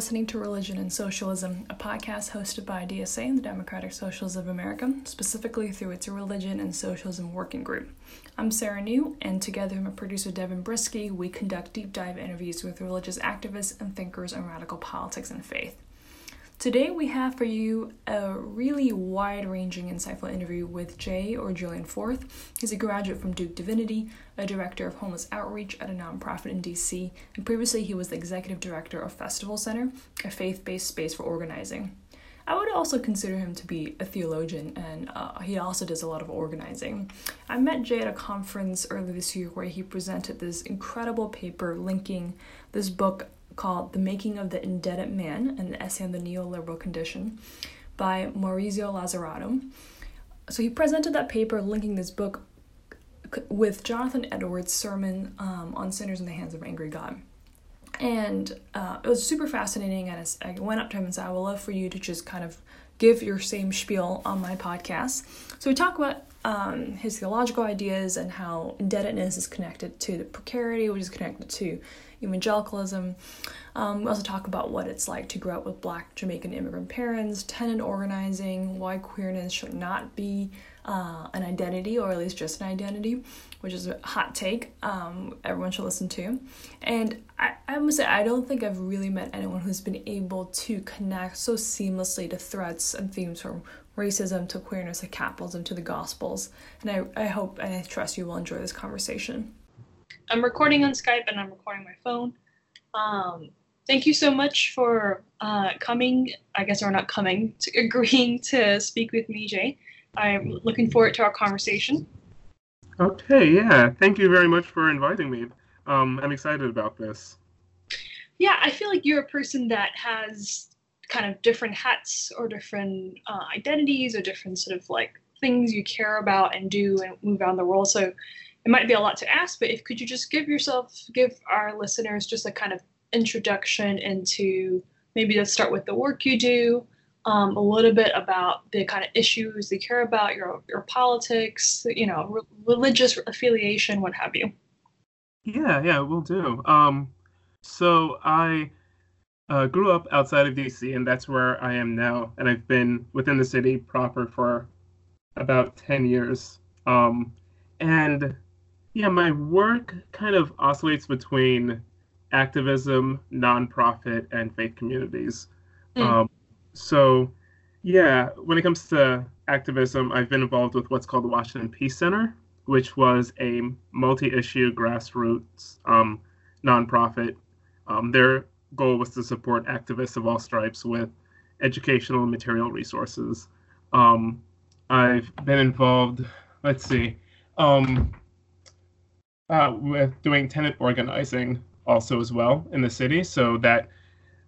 listening to Religion and Socialism, a podcast hosted by DSA and the Democratic Socialists of America, specifically through its Religion and Socialism Working Group. I'm Sarah Ngu, and together with my producer Devin Brisky, we conduct deep dive interviews with religious activists and thinkers on radical politics and faith. Today, we have for you a really wide ranging, insightful interview with Jay or Julian Forth. He's a graduate from Duke Divinity, a director of homeless outreach at a nonprofit in DC, and previously he was the executive director of Festival Center, a faith based space for organizing. I would also consider him to be a theologian, and uh, he also does a lot of organizing. I met Jay at a conference earlier this year where he presented this incredible paper linking this book called The Making of the Indebted Man, an essay on the neoliberal condition by Maurizio Lazzarato. So he presented that paper linking this book with Jonathan Edwards' sermon um, on sinners in the hands of angry God. And uh, it was super fascinating. And I went up to him and said, I would love for you to just kind of give your same spiel on my podcast. So we talk about um, his theological ideas and how indebtedness is connected to the precarity, which is connected to evangelicalism. Um, we also talk about what it's like to grow up with black Jamaican immigrant parents, tenant organizing, why queerness should not be uh, an identity or at least just an identity, which is a hot take um, everyone should listen to. And I, I must say, I don't think I've really met anyone who's been able to connect so seamlessly to threats and themes from racism to queerness to capitalism to the gospels. And I, I hope and I trust you will enjoy this conversation. I'm recording on Skype and I'm recording my phone. Um, thank you so much for uh, coming. I guess we're not coming to agreeing to speak with me, Jay. I'm looking forward to our conversation. Okay, yeah. Thank you very much for inviting me. Um, I'm excited about this. Yeah, I feel like you're a person that has kind of different hats or different uh, identities or different sort of like things you care about and do and move around the world. So it might be a lot to ask, but if could you just give yourself, give our listeners just a kind of introduction into maybe let's start with the work you do, um, a little bit about the kind of issues you care about, your your politics, you know, re- religious affiliation, what have you. Yeah, yeah, we'll do. Um, so I uh, grew up outside of DC, and that's where I am now, and I've been within the city proper for about ten years. Um, and yeah, my work kind of oscillates between activism, nonprofit, and faith communities. Mm. Um, so, yeah, when it comes to activism, I've been involved with what's called the Washington Peace Center, which was a multi-issue grassroots um, nonprofit. Um, their goal was to support activists of all stripes with educational and material resources. Um, I've been involved. Let's see. Um, uh, with doing tenant organizing also as well in the city, so that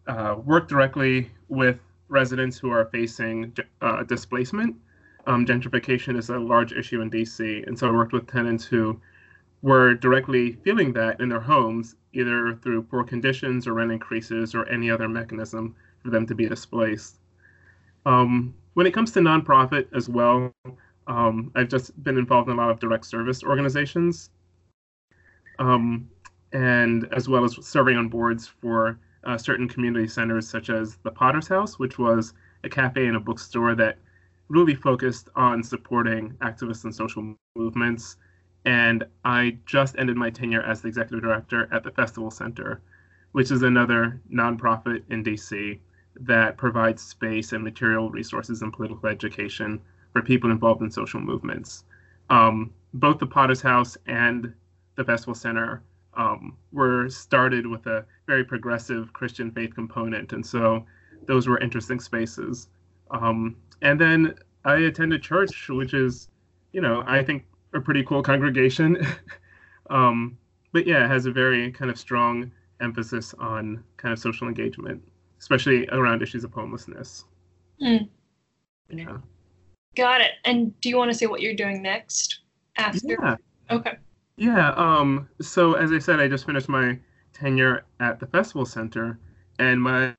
uh, work directly with residents who are facing uh, displacement. Um, gentrification is a large issue in DC, and so I worked with tenants who were directly feeling that in their homes, either through poor conditions or rent increases or any other mechanism for them to be displaced. Um, when it comes to nonprofit as well, um, I've just been involved in a lot of direct service organizations um, and as well as serving on boards for uh, certain community centers, such as the Potter's House, which was a cafe and a bookstore that really focused on supporting activists and social movements. And I just ended my tenure as the executive director at the Festival Center, which is another nonprofit in DC that provides space and material resources and political education for people involved in social movements. Um, both the Potter's House and the Festival Center um, were started with a very progressive Christian faith component, and so those were interesting spaces. Um, and then I attended church, which is, you know, I think a pretty cool congregation. um, but yeah, it has a very kind of strong emphasis on kind of social engagement, especially around issues of homelessness. Mm. Yeah. Got it. And do you want to say what you're doing next after? Yeah. Okay. Yeah. Um, so as I said, I just finished my tenure at the Festival Center, and my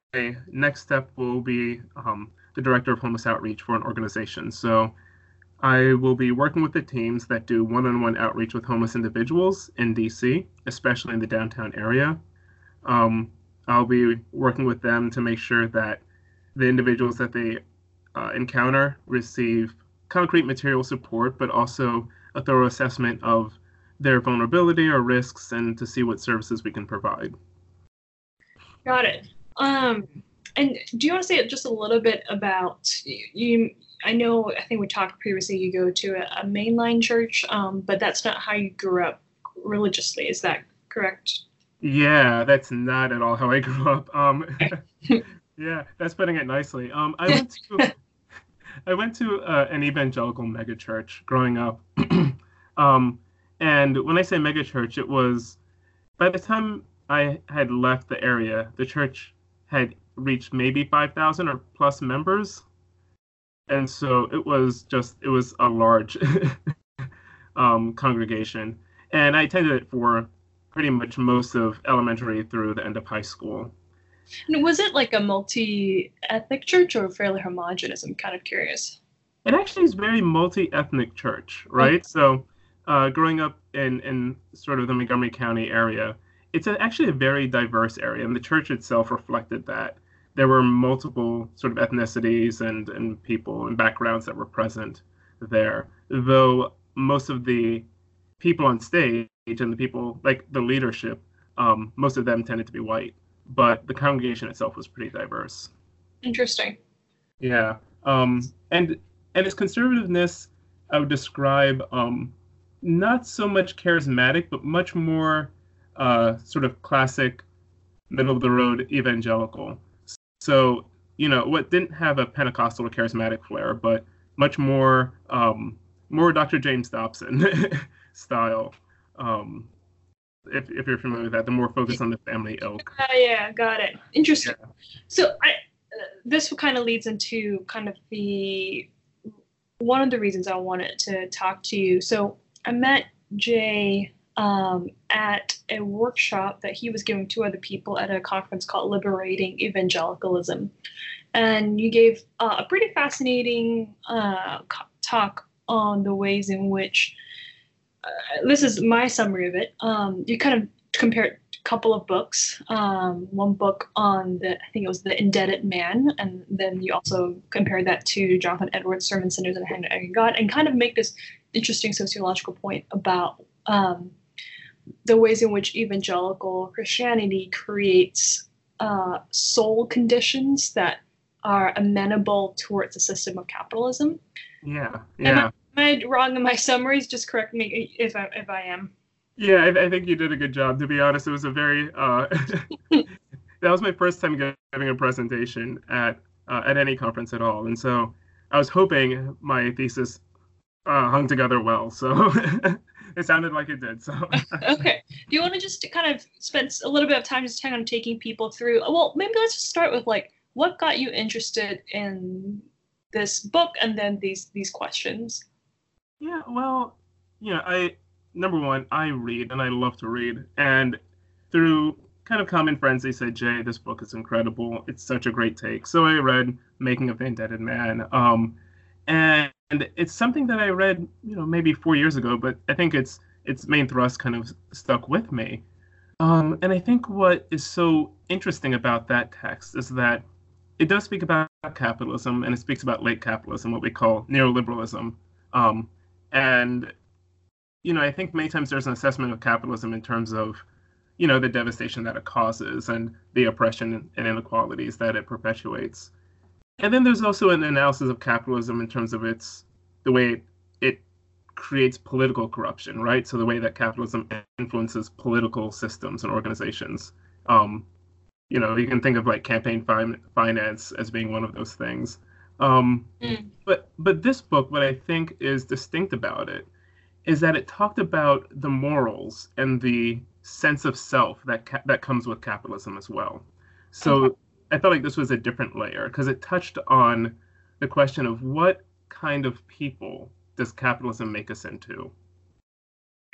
next step will be um, the director of homeless outreach for an organization. So I will be working with the teams that do one-on-one outreach with homeless individuals in DC, especially in the downtown area. Um, I'll be working with them to make sure that the individuals that they uh, encounter receive concrete material support, but also a thorough assessment of their vulnerability or risks and to see what services we can provide. Got it. Um, and do you want to say just a little bit about you? I know, I think we talked previously. You go to a, a mainline church, um, but that's not how you grew up religiously. Is that correct? Yeah, that's not at all how I grew up. Um, yeah, that's putting it nicely. Um, I went to I went to uh, an evangelical megachurch growing up, um, and when I say megachurch, it was by the time I had left the area, the church had reached maybe five thousand or plus members, and so it was just it was a large um, congregation, and I attended it for pretty much most of elementary through the end of high school. And was it like a multi-ethnic church or fairly homogenous? I'm kind of curious. It actually is very multi-ethnic church, right? Okay. So, uh, growing up in in sort of the Montgomery County area, it's a, actually a very diverse area, and the church itself reflected that. There were multiple sort of ethnicities and and people and backgrounds that were present there, though most of the people on stage and the people like the leadership, um, most of them tended to be white but the congregation itself was pretty diverse. Interesting. Yeah, um, and and its conservativeness, I would describe um, not so much charismatic, but much more uh, sort of classic, middle of the road evangelical. So you know what didn't have a Pentecostal or charismatic flair, but much more um, more Dr. James Dobson style. Um, if, if you're familiar with that, the more focus on the family ilk. Uh, yeah, got it. Interesting. Yeah. So I, uh, this kind of leads into kind of the one of the reasons I wanted to talk to you. So I met Jay um, at a workshop that he was giving to other people at a conference called Liberating Evangelicalism. And you gave uh, a pretty fascinating uh, talk on the ways in which uh, this is my summary of it. Um, you kind of compared a couple of books. Um, one book on the, I think it was the indebted man, and then you also compared that to Jonathan Edwards' Sermon Sinners and Hand of God, and kind of make this interesting sociological point about um, the ways in which evangelical Christianity creates uh, soul conditions that are amenable towards a system of capitalism. Yeah, yeah. Am I wrong in my summaries? Just correct me if I, if I am. Yeah, I, I think you did a good job. To be honest, it was a very uh, that was my first time giving a presentation at uh, at any conference at all, and so I was hoping my thesis uh, hung together well. So it sounded like it did. So okay, do you want to just kind of spend a little bit of time just kind of taking people through? Well, maybe let's just start with like what got you interested in this book and then these these questions. Yeah, well, yeah, I number one, I read and I love to read. And through kind of common friends, they said, Jay, this book is incredible. It's such a great take. So I read Making a the Man. Um, and it's something that I read, you know, maybe four years ago, but I think its its main thrust kind of stuck with me. Um, and I think what is so interesting about that text is that it does speak about capitalism and it speaks about late capitalism, what we call neoliberalism. Um, and, you know, I think many times there's an assessment of capitalism in terms of, you know, the devastation that it causes and the oppression and inequalities that it perpetuates. And then there's also an analysis of capitalism in terms of its the way it, it creates political corruption, right? So the way that capitalism influences political systems and organizations. Um, you know, you can think of like campaign fi- finance as being one of those things. Um, mm. But but this book, what I think is distinct about it, is that it talked about the morals and the sense of self that ca- that comes with capitalism as well. So okay. I felt like this was a different layer because it touched on the question of what kind of people does capitalism make us into.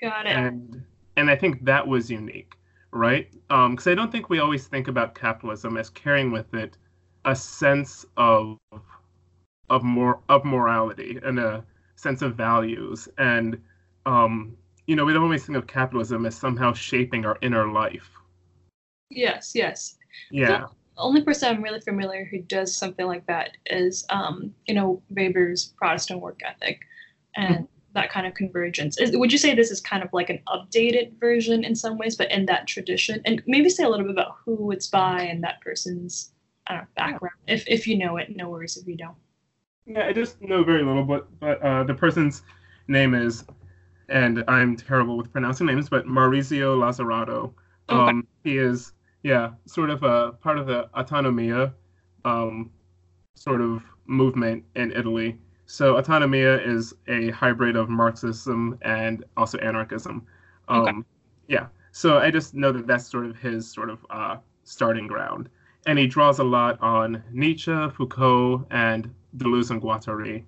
Got it. And and I think that was unique, right? Because um, I don't think we always think about capitalism as carrying with it a sense of of more of morality and a sense of values and um, you know we don't always think of capitalism as somehow shaping our inner life yes yes Yeah. The only person I'm really familiar who does something like that is, um, you know, Weber's Protestant work ethic, and that kind of convergence. Is, would you say this is kind of like an updated version in some ways, but in that tradition? And maybe say a little bit about who it's by and that person's know, background, if if you know it. No worries if you don't. Yeah, I just know very little, but but uh, the person's name is, and I'm terrible with pronouncing names, but Maurizio Lazzarato. Okay. Um, he is yeah, sort of a part of the autonomia, um, sort of movement in Italy. So autonomia is a hybrid of Marxism and also anarchism. Um, okay. Yeah. So I just know that that's sort of his sort of uh, starting ground and he draws a lot on Nietzsche, Foucault, and Deleuze and Guattari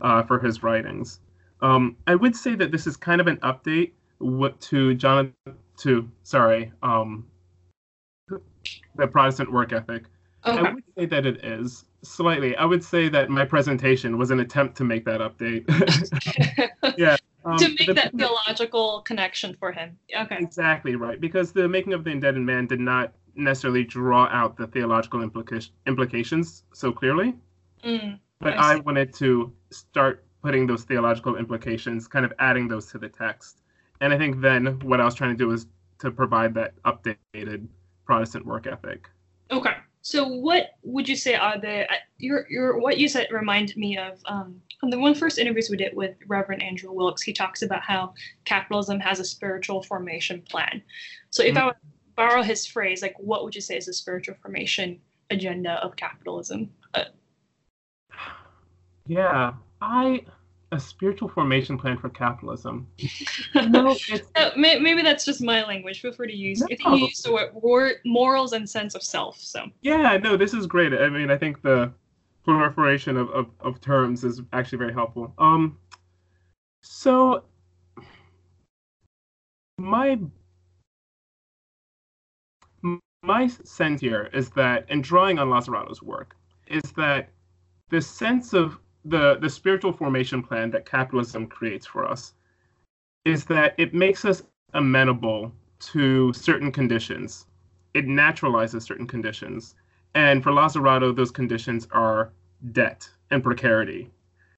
uh, for his writings. Um, I would say that this is kind of an update to Jonathan, to sorry, um, the Protestant work ethic. Okay. I would say that it is slightly. I would say that my presentation was an attempt to make that update. yeah. Um, to make the, that theological connection for him. Okay. Exactly right, because the making of the indebted man did not necessarily draw out the theological implica- implications so clearly. Mm, but I, I wanted to start putting those theological implications, kind of adding those to the text. And I think then what I was trying to do was to provide that updated Protestant work ethic. Okay. So what would you say are the uh, your your what you said reminded me of um, the one first interviews we did with Reverend Andrew Wilkes. He talks about how capitalism has a spiritual formation plan. So if mm-hmm. I borrow his phrase, like what would you say is the spiritual formation agenda of capitalism? Uh, yeah, I a spiritual formation plan for capitalism. no, uh, maybe that's just my language. Feel free to use. No. I think you use the word morals and sense of self. So yeah, no, this is great. I mean, I think the proliferation of, of, of terms is actually very helpful. Um, so my my sense here is that, in drawing on Lazzarato's work, is that the sense of the, the spiritual formation plan that capitalism creates for us is that it makes us amenable to certain conditions. It naturalizes certain conditions. And for Lazzarato, those conditions are debt and precarity.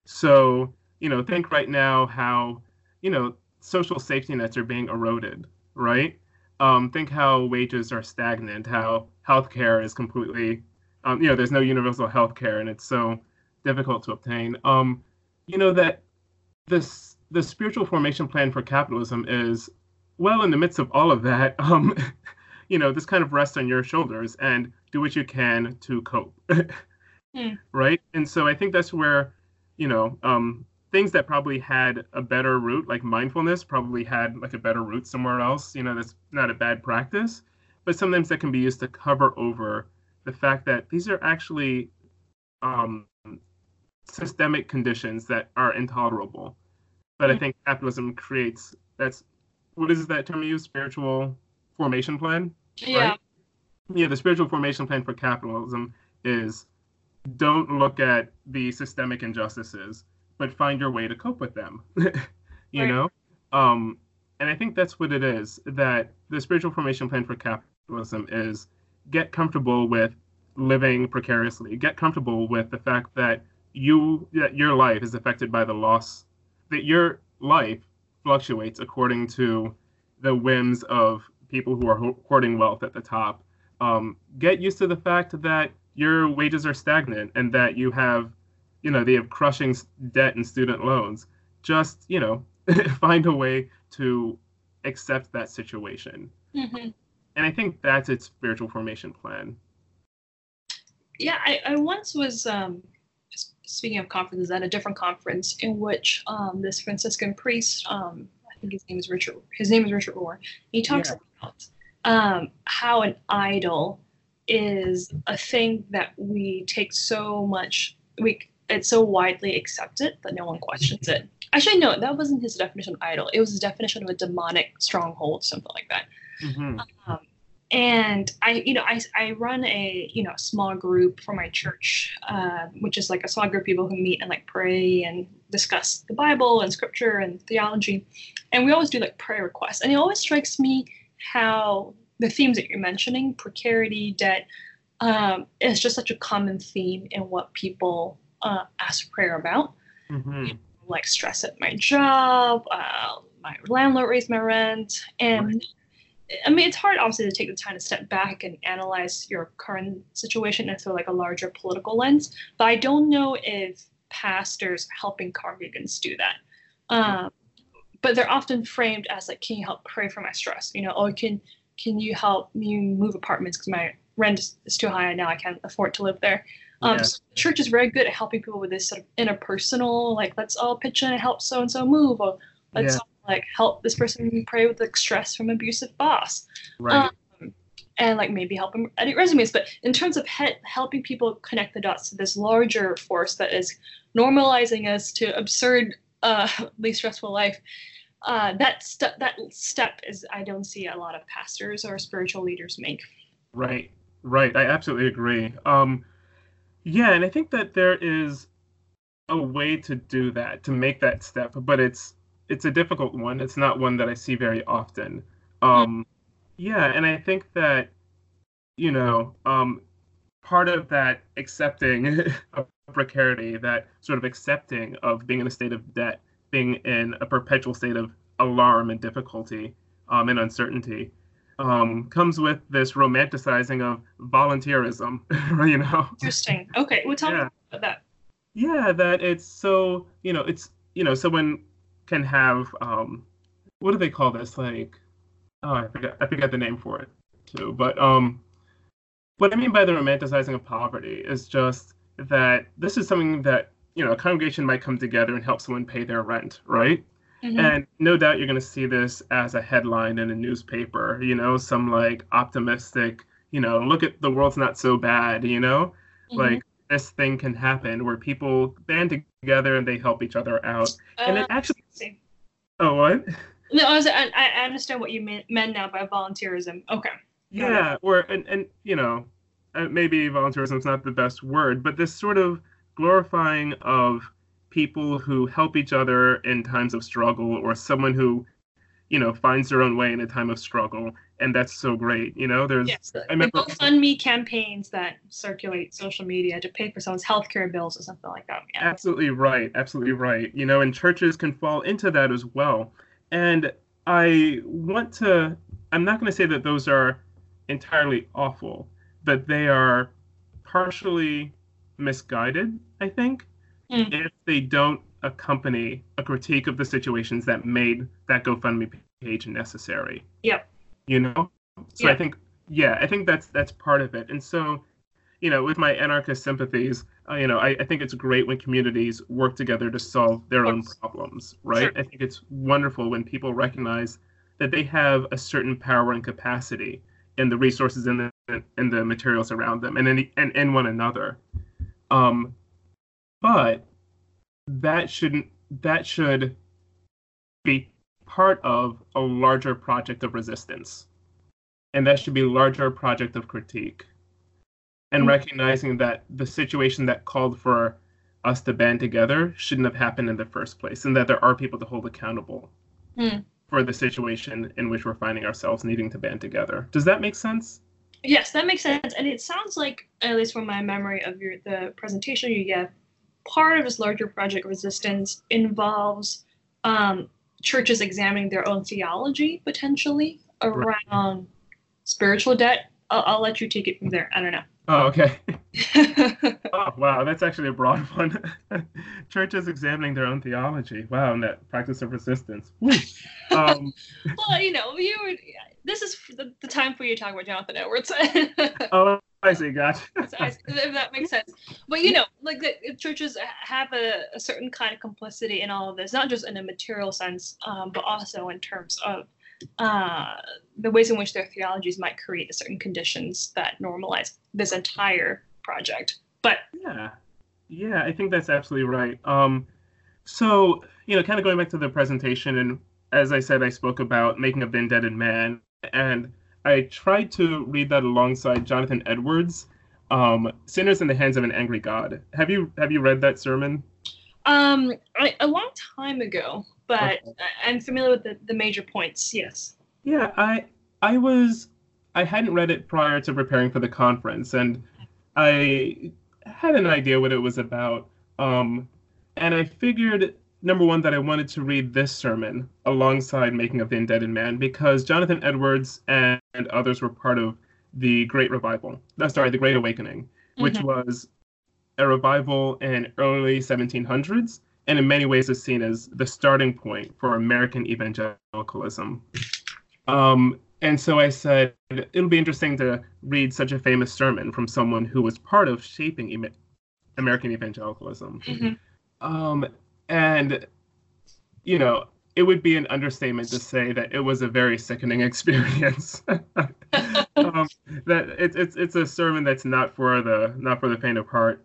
So, you know, think right now how, you know, social safety nets are being eroded, right? um, think how wages are stagnant, how healthcare is completely, um, you know, there's no universal healthcare and it's so difficult to obtain. Um, you know that this the spiritual formation plan for capitalism is well in the midst of all of that. Um, you know, this kind of rests on your shoulders and do what you can to cope, mm. right? And so I think that's where, you know, um, things that probably had a better root, like mindfulness, probably had like a better root somewhere else. You know, that's not a bad practice, but sometimes that can be used to cover over the fact that these are actually um, systemic conditions that are intolerable. But I mm. think capitalism creates that's what is that term you use? Spiritual formation plan. Yeah. Right? Yeah, the spiritual formation plan for capitalism is don't look at the systemic injustices but find your way to cope with them. you right. know? Um, and I think that's what it is that the spiritual formation plan for capitalism is get comfortable with living precariously, get comfortable with the fact that you that your life is affected by the loss that your life fluctuates according to the whims of people who are hoarding wealth at the top. Um, get used to the fact that your wages are stagnant and that you have you know they have crushing debt and student loans just you know find a way to accept that situation mm-hmm. and i think that's its spiritual formation plan yeah i, I once was um, speaking of conferences at a different conference in which um, this franciscan priest um, i think his name is richard his name is richard rohr he talks yeah. about um, how an idol is a thing that we take so much we it's so widely accepted that no one questions it. Actually, no, that wasn't his definition of idol. It was his definition of a demonic stronghold, something like that. Mm-hmm. And I, you know, I, I run a, you know, small group for my church, uh, which is like a small group of people who meet and like pray and discuss the Bible and scripture and theology. And we always do like prayer requests. And it always strikes me how the themes that you're mentioning, precarity, debt, um, is just such a common theme in what people uh, ask prayer about. Mm-hmm. Like stress at my job, uh, my landlord raised my rent, and Right. I mean, it's hard, obviously, to take the time to step back and analyze your current situation and through like a larger political lens. But I don't know if pastors helping congregants do that. Um, but they're often framed as like, "Can you help pray for my stress?" You know, or can can you help me move apartments because my rent is, is too high and now I can't afford to live there." Um, Yeah. so the church is very good at helping people with this sort of interpersonal, like, let's all pitch in and help so and so move, or let's Yeah. all, like help this person pray with like stress from abusive boss Right. um, and like maybe help them edit resumes. But in terms of he- helping people connect the dots to this larger force that is normalizing us to absurd, uh, stressful life, uh, that st- that step is I don't see a lot of pastors or spiritual leaders make. Right, right. I absolutely agree. Um, yeah, and I think that there is a way to do that, to make that step, but it's it's a difficult one. It's not one that I see very often. Um, yeah, and I think that you know, um, part of that accepting of precarity, that sort of accepting of being in a state of debt, being in a perpetual state of alarm and difficulty um, and uncertainty, um, comes with this romanticizing of volunteerism, you know? Interesting. Okay, well tell me about that. Yeah, that it's so, you know, it's, you know, someone can have, um, what do they call this? Like, oh, I forgot, I forgot the name for it too. But um, what I mean by the romanticizing of poverty is just that this is something that, you know, a congregation might come together and help someone pay their rent, right? Mhm. And no doubt you're going to see this as a headline in a newspaper, you know, some like optimistic, you know, look at the world's not so bad, you know, Mhm. like this thing can happen where people band together and they help each other out. And Uh, it actually, see. Oh, what? No, I, was, I, I understand what you mean, meant now by volunteerism. Okay. Got. Yeah, or, and, and you know, uh, maybe volunteerism is not the best word, but this sort of glorifying of people who help each other in times of struggle or someone who, you know, finds their own way in a time of struggle. And that's so great. You know, there's, Yes, the, I remember- the GoFundMe campaigns that circulate social media to pay for someone's healthcare bills or something like that. Yeah. Absolutely right. Absolutely right. You know, and churches can fall into that as well. And I want to, I'm not going to say that those are entirely awful, but they are partially misguided, I think, Mm. if they don't accompany a critique of the situations that made that GoFundMe page necessary. Yep. You know? So I think, yeah, I think that's that's part of it. And so, you know, with my anarchist sympathies, uh, you know, I, I think it's great when communities work together to solve their own problems, right? Sure. I think it's wonderful when people recognize that they have a certain power and capacity in the resources and the and the materials around them and in and in one another. Um, but that shouldn't that should be part of a larger project of resistance and that should be a larger project of critique and Mhm. recognizing that the situation that called for us to band together shouldn't have happened in the first place and that there are people to hold accountable Mm. for the situation in which we're finding ourselves needing to band together does that make sense Yes, that makes sense. And it sounds like, at least from my memory of your the presentation you gave, part of this larger project resistance involves um, churches examining their own theology potentially around spiritual debt. I'll, I'll let you take it from there. I don't know. Oh okay. Oh wow. That's actually a broad one. Churches examining their own theology. Wow and that practice of resistance. Um, well, you know, you were, this is the, the time for you to talk about Jonathan Edwards. oh i see gotcha if that makes sense. But you know, like the churches have a, a certain kind of complicity in all of this, not just in a material sense, um, but also in terms of uh, the ways in which their theologies might create certain conditions that normalize this entire project. But Yeah, yeah, I think that's absolutely right. Um, so you know, kind of going back to the presentation, and as I said, I spoke about making an indebted man, and I tried to read that alongside Jonathan Edwards, um, "Sinners in the Hands of an Angry God." Have you have you read that sermon? um, I, a long time ago, but Okay. I'm familiar with the, the major points. Yes. Yeah, I I was I hadn't read it prior to preparing for the conference, and I had an idea what it was about. Um, and I figured, number one, that I wanted to read this sermon alongside Making of the Indebted Man because Jonathan Edwards and, and others were part of the Great Revival. No, sorry, the Great Awakening, mm-hmm. which was a revival in early 1700s, and in many ways is seen as the starting point for American evangelicalism. Um, and so I said, it'll be interesting to read such a famous sermon from someone who was part of shaping American evangelicalism. Mm-hmm. Um, and, you know, it would be an understatement to say that it was a very sickening experience. um, that it's it's it's a sermon that's not for the not for the faint of heart.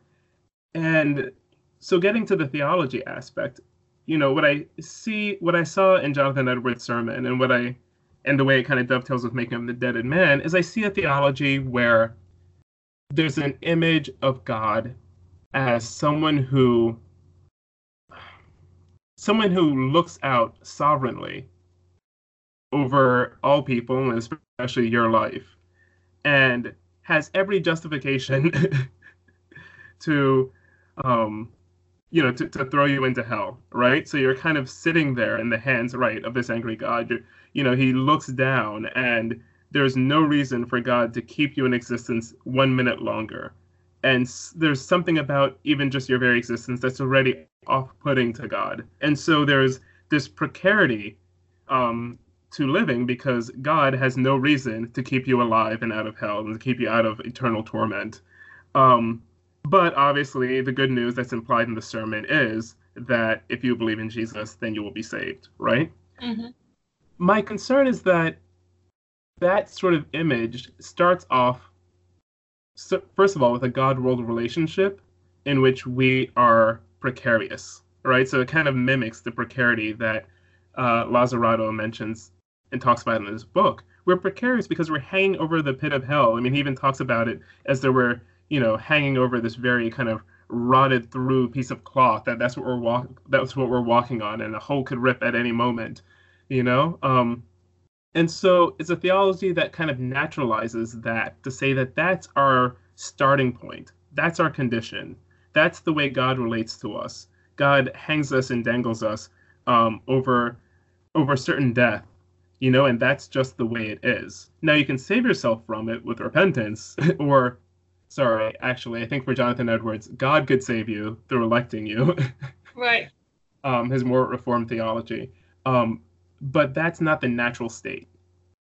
And so, getting to the theology aspect, you know, what I see, what I saw in Jonathan Edwards' sermon, and what I and the way it kind of dovetails with making of the dead man is I see a theology where there's an image of God as someone who someone who looks out sovereignly over all people and especially your life and has every justification to um you know to, to throw you into hell right so you're kind of sitting there in the hands right of this angry god you're, you know, he looks down and there's no reason for God to keep you in existence one minute longer. And there's something about even just your very existence that's already off putting to God. And so there's this precarity um, to living because God has no reason to keep you alive and out of hell and to keep you out of eternal torment. Um, but obviously, the good news that's implied in the sermon is that if you believe in Jesus, then you will be saved, right? Mm-hmm my concern is that that sort of image starts off so, first of all with a god world relationship in which we are precarious right? So it kind of mimics the precarity that uh, lazzarato mentions and talks about in his book. We're precarious because we're hanging over the pit of hell. I mean he even talks about it as though we're you know hanging over this very kind of rotted through piece of cloth that that's what we're walk that's what we're walking on and a hole could rip at any moment you know? Um and so it's a theology that kind of naturalizes that to say that that's our starting point. That's our condition. That's the way god relates to us. God hangs us and dangles us um, over over certain death you know and that's just the way it is. Now you can save yourself from it with repentance or sorry actually i think for jonathan edwards god could save you through electing you. Right. Um, his more reformed theology. Um, but that's not the natural state.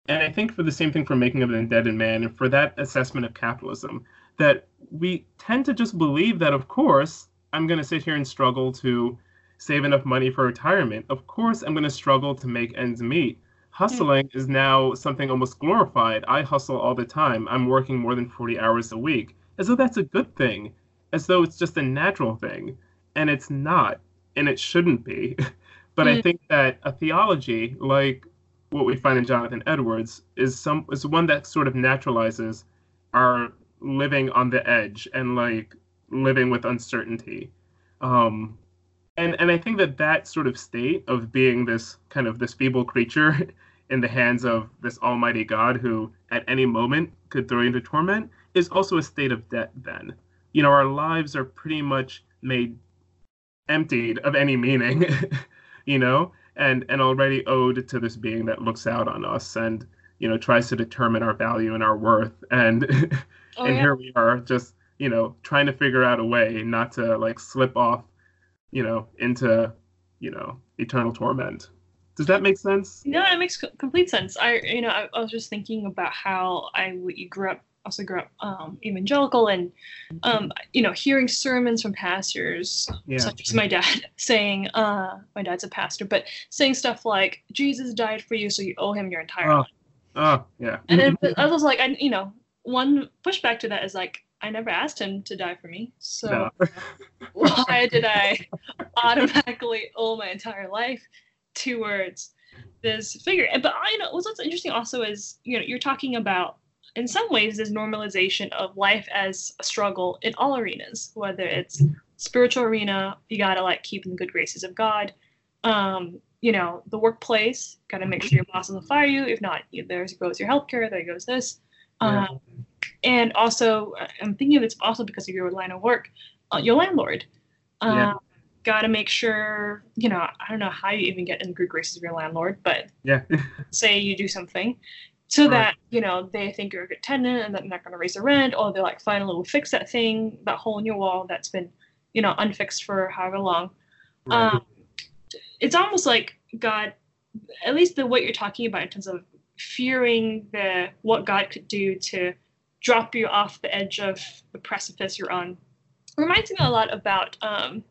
And I think for the same thing for making of an indebted man and for that assessment of capitalism, that we tend to just believe that, of course, I'm going to sit here and struggle to save enough money for retirement. Of course, I'm going to struggle to make ends meet. Hustling is now something almost glorified. I hustle all the time. I'm working more than 40 hours a week, as though that's a good thing, as though it's just a natural thing. And it's not, and it shouldn't be. But mm. I think that a theology like what we find in Jonathan Edwards is some is one that sort of naturalizes our living on the edge and like living with uncertainty. Um, and and I think that that sort of state of being this kind of this feeble creature in the hands of this almighty God who at any moment could throw you into torment is also a state of debt then. You know, our lives are pretty much made emptied of any meaning you know, and and already owed to this being that looks out on us and you know tries to determine our value and our worth. And oh, and yeah. here we are just you know trying to figure out a way not to like slip off you know into you know eternal torment. Does that make sense? No it makes complete sense. I you know I, I was just thinking about how i you grew up also grew up um, evangelical and um, you know hearing sermons from pastors yeah. such as my dad saying uh, my dad's a pastor but saying stuff like jesus died for you so you owe him your entire oh. life oh yeah and then i was like i you know one pushback to that is like i never asked him to die for me so no. why did i automatically owe my entire life towards this figure but i know what's interesting also is you know you're talking about in some ways this normalization of life as a struggle in all arenas whether it's spiritual arena you gotta like keep in the good graces of god um, you know the workplace gotta make sure your boss doesn't fire you if not there goes your healthcare there goes this Yeah. Um, and also, uh, I'm thinking of it's also because of your line of work, uh, your landlord. Uh, Yeah. Got to make sure, you know, I don't know how you even get in the good graces of your landlord, but Yeah. say you do something so Right. that you know they think you're a good tenant and that they're not going to raise the rent or they're like finally we'll fix that thing that hole in your wall that's been you know unfixed for however long Right. um, it's almost like god at least the what you're talking about in terms of fearing the what god could do to drop you off the edge of the precipice you're on reminds me a lot about um,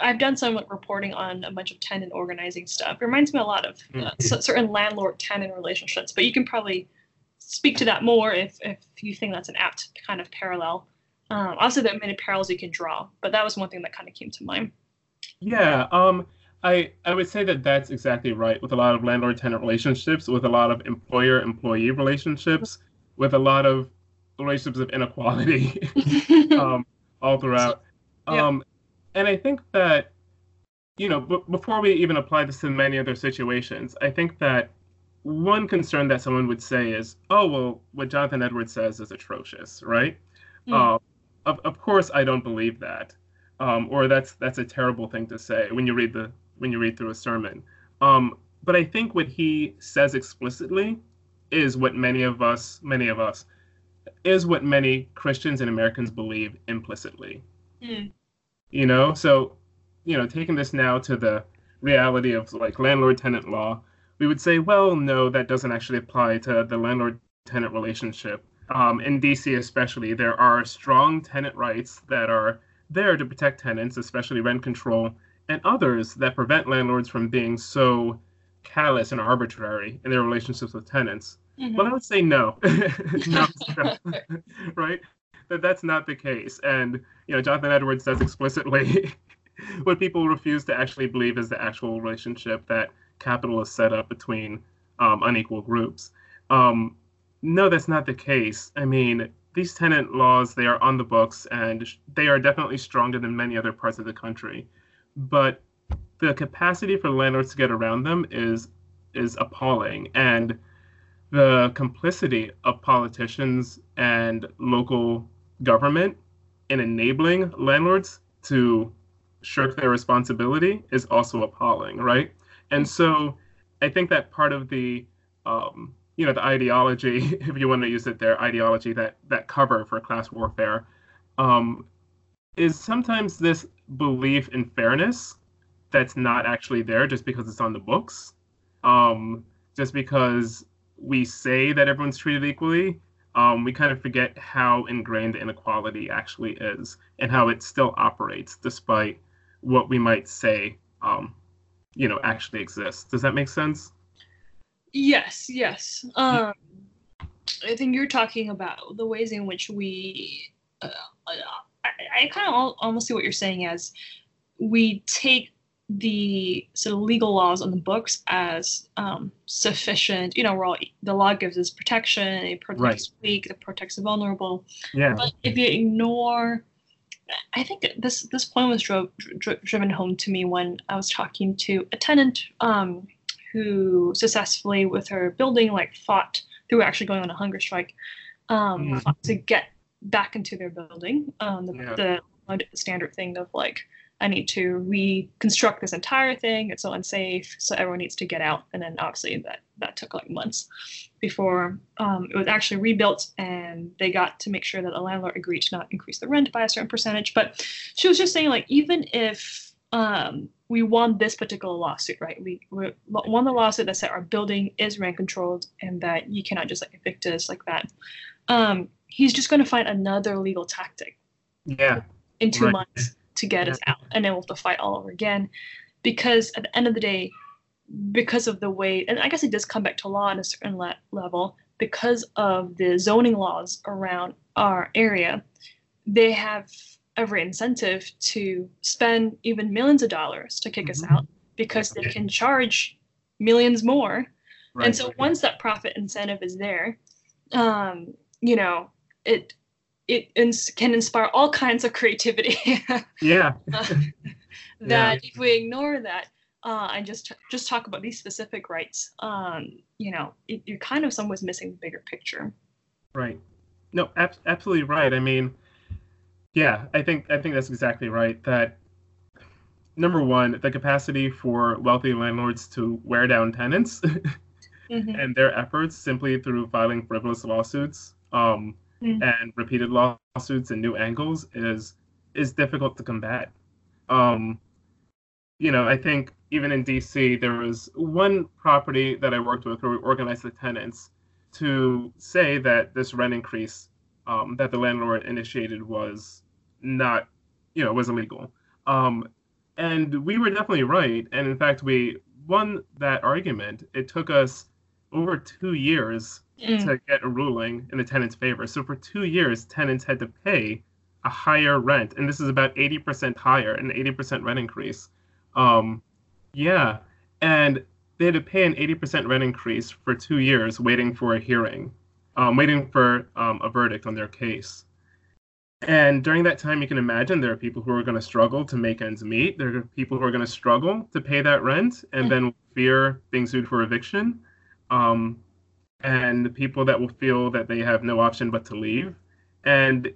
I've done some reporting on a bunch of tenant organizing stuff. It reminds me a lot of uh, Mhm. certain landlord-tenant relationships, but you can probably speak to that more if, if you think that's an apt kind of parallel. Um, also, there are many parallels you can draw, but that was one thing that kind of came to mind. Yeah, um, I I would say that that's exactly right with a lot of landlord-tenant relationships, with a lot of employer-employee relationships, with a lot of relationships of inequality um, all throughout. Yeah. Um, and I think that, you know, b- before we even apply this to many other situations, I think that one concern that someone would say is, oh, well, what Jonathan Edwards says is atrocious, right? Mm. Uh, of, of course, I don't believe that, um, or that's that's a terrible thing to say when you read the when you read through a sermon. Um, but I think what he says explicitly is what many of us, many of us, is what many Christians and Americans believe implicitly. Mm. You know, so you know, taking this now to the reality of like landlord-tenant law, we would say, well, no, that doesn't actually apply to the landlord-tenant relationship. Um, in DC, especially, there are strong tenant rights that are there to protect tenants, especially rent control, and others that prevent landlords from being so callous and arbitrary in their relationships with tenants. Mhm. Well, I would say no, no, no. right? That that's not the case, and you know, Jonathan Edwards says explicitly what people refuse to actually believe is the actual relationship that capitalists set up between um, unequal groups. Um, no, that's not the case. I mean, these tenant laws they are on the books, and they are definitely stronger than many other parts of the country, but the capacity for landlords to get around them is is appalling, and the complicity of politicians and local government and enabling landlords to shirk their responsibility is also appalling, right? And so I think that part of the um, you know the ideology, if you want to use it there, ideology that that cover for class warfare, um, is sometimes this belief in fairness that's not actually there just because it's on the books, um, just because we say that everyone's treated equally. Um, we kind of forget how ingrained inequality actually is and how it still operates despite what we might say, um, you know, actually exists. Does that make sense? Yes, yes. Um, I think you're talking about the ways in which we. Uh, I, I kind of almost see what you're saying as we take the sort of legal laws on the books as um, sufficient. You know, we're all, the law gives us protection. It protects the weak. It protects the vulnerable. Yeah. But if you ignore, I think this this point was dro- dri- driven home to me when I was talking to a tenant um, who successfully, with her building, like fought through actually going on a hunger strike, um, Mhm. to get back into their building. Um, the, Yeah. the standard thing of like. I need to reconstruct this entire thing. It's so unsafe, so everyone needs to get out. And then obviously that that took like months before um, it was actually rebuilt, and they got to make sure that the landlord agreed to not increase the rent by a certain percentage. But she was just saying like even if um, we won this particular lawsuit, right? We, we won the lawsuit that said our building is rent controlled and that you cannot just like evict us like that. Um, he's just going to find another legal tactic Yeah. in two Right. months to get us out and then we'll have to fight all over again because at the end of the day because of the way and i guess it does come back to law on a certain le- level because of the zoning laws around our area they have every incentive to spend even millions of dollars to kick us Mhm. out because they can charge millions more Right. and so once that profit incentive is there, um, you know, it it ins- can inspire all kinds of creativity. yeah. that if we ignore that uh, and just just talk about these specific rights, um, you know, it, you're kind of some ways missing the bigger picture. Right. No, ab- absolutely right. I mean, yeah, I think I think that's exactly right. That number one, the capacity for wealthy landlords to wear down tenants Mhm. and their efforts simply through filing frivolous lawsuits um, Mm. and repeated lawsuits and new angles is is difficult to combat. Um, you know, I think even in DC, there was one property that I worked with where we organized the tenants to say that this rent increase um, that the landlord initiated was not, you know, was illegal. Um, and we were definitely right. And in fact, we won that argument. It took us over two years Mm. to get a ruling in the tenant's favor. So for two years, tenants had to pay a higher rent, and this is about 80% higher, an 80% rent increase. Um, yeah, and they had to pay an 80% rent increase for two years, waiting for a hearing, um, waiting for um, a verdict on their case. And during that time, you can imagine there are people who are going to struggle to make ends meet. There are people who are going to struggle to pay that rent and then fear being sued for eviction. Um, and the people that will feel that they have no option but to leave. And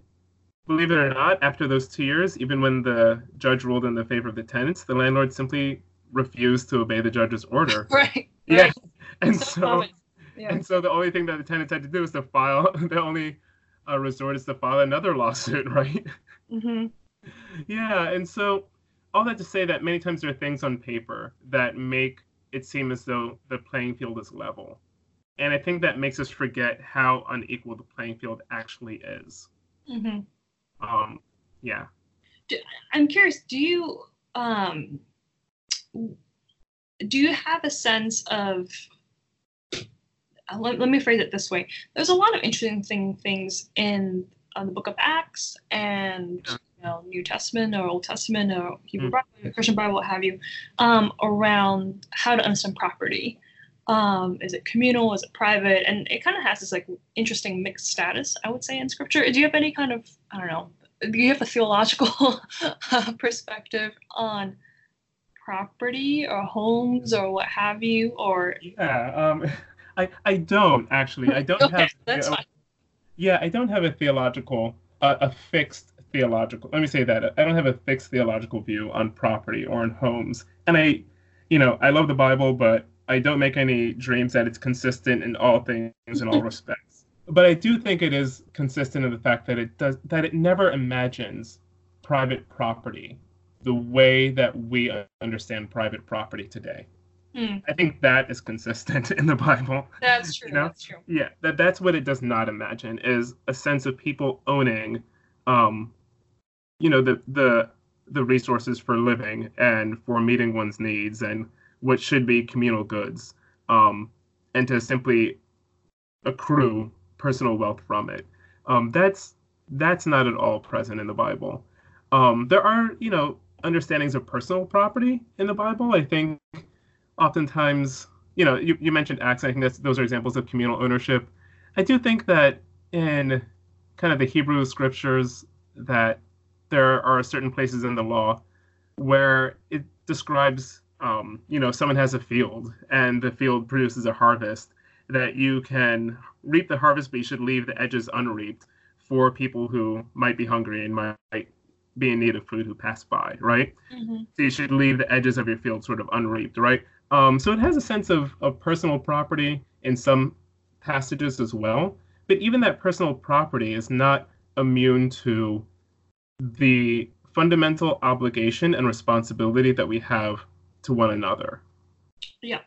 believe it or not, after those two years, even when the judge ruled in the favor of the tenants, the landlord simply refused to obey the judge's order. Right. Yeah. right. And So. Yeah. and so the only thing that the tenants had to do is to file. The only uh, resort is to file another lawsuit, right? Mm-hmm. yeah, and so all that to say that many times there are things on paper that make it seem as though the playing field is level. And I think that makes us forget how unequal the playing field actually is. hmm Um, yeah. I'm curious. Do you um do you have a sense of uh, let, let me phrase it this way there's a lot of interesting thing, things in uh, the book of acts and Yeah. you know new testament or old testament or hebrew Mm. bible christian bible what have you um, around how to understand property um, is it communal is it private and it kind of has this like interesting mixed status i would say in scripture do you have any kind of i don't know do you have a theological perspective on property or homes or what have you or Yeah. Um, I, I don't actually. I don't okay have. that's fine Yeah, I don't have a theological, uh, a fixed theological. Let me say that I don't have a fixed theological view on property or on homes. And I, you know, I love the Bible, but I don't make any dreams that it's consistent in all things in all respects. But I do think it is consistent in the fact that it does that it never imagines private property the way that we understand private property today. Hmm, I think that is consistent in the Bible. that's true You know? that's true Yeah, that that's what it does not imagine is a sense of people owning, um, you know, the the the resources for living and for meeting one's needs and what should be communal goods, um, and to simply accrue personal wealth from it. Um, that's that's not at all present in the Bible. Um, there are, you know, understandings of personal property in the Bible. I think oftentimes you know, you, you mentioned acts. I think that's those are examples of communal ownership. I do think that in kind of the Hebrew scriptures that there are certain places in the law where it describes, um, you know, someone has a field and the field produces a harvest that you can reap the harvest, but you should leave the edges unreaped for people who might be hungry and might be in need of food who pass by, right? Mhm. So you should leave the edges of your field sort of unreaped, right? Um, so it has a sense of, of personal property in some passages as well. But even that personal property is not immune to the fundamental obligation and responsibility that we have to one another. Yeah.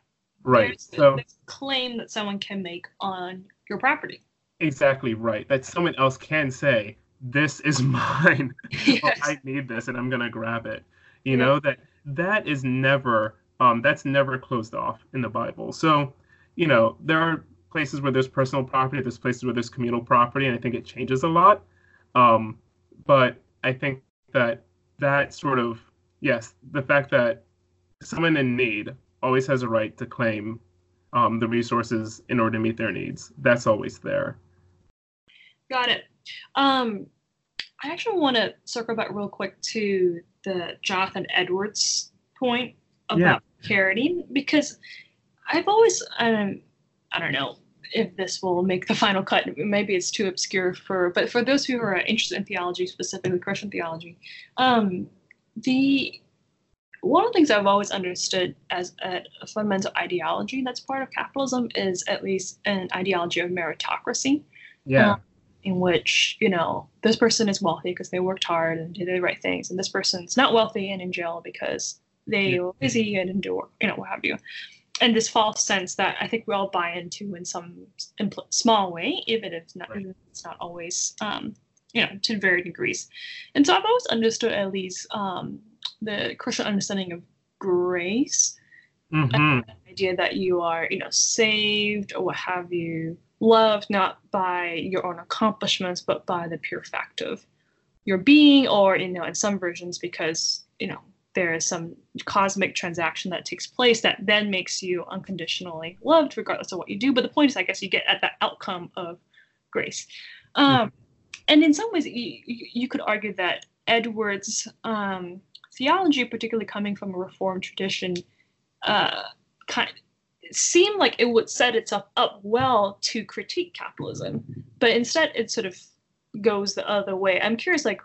Right. There's, So there's a claim that someone can make on your property. exactly right. That someone else can say, "This is mine. yes. I need this, and I'm gonna grab it." You Yeah. know that that is never um, that's never closed off in the Bible. So, you know, there are places where there's personal property, there's places where there's communal property, and I think it changes a lot. Um, but I think that that sort of yes, the fact that someone in need always has a right to claim um, the resources in order to meet their needs. That's always there. Got it. Um, I actually want to circle back real quick to the Jonathan Edwards point about Yeah. charity because I've always, um, I don't know, if this will make the final cut. Maybe it's too obscure for, but for those who are interested in theology, specifically Christian theology, um, the one of the things I've always understood as a, a, fundamental ideology that's part of capitalism is at least an ideology of meritocracy. Yeah. Um, in which, you know, this person is wealthy because they worked hard and did the right things, and this person's not wealthy and in jail because they were busy and didn't do work, you know, what have you. And this false sense that I think we all buy into in some impl- small way, even if it's not, right. it's not always, um, you know, to varying degrees. And so I've always understood at least um, the Christian understanding of grace, mm-hmm. the idea that you are, you know, saved or what have you, loved not by your own accomplishments, but by the pure fact of your being, or you know, in some versions, because you know there is some cosmic transaction that takes place that then makes you unconditionally loved, regardless of what you do. But the point is, I guess, you get at that outcome of grace. Um, mm-hmm. And in some ways, you, you could argue that Edwards' um, theology, particularly coming from a Reformed tradition, uh, kind seemed like it would set itself up well to critique capitalism, but instead it sort of goes the other way. I'm curious, like,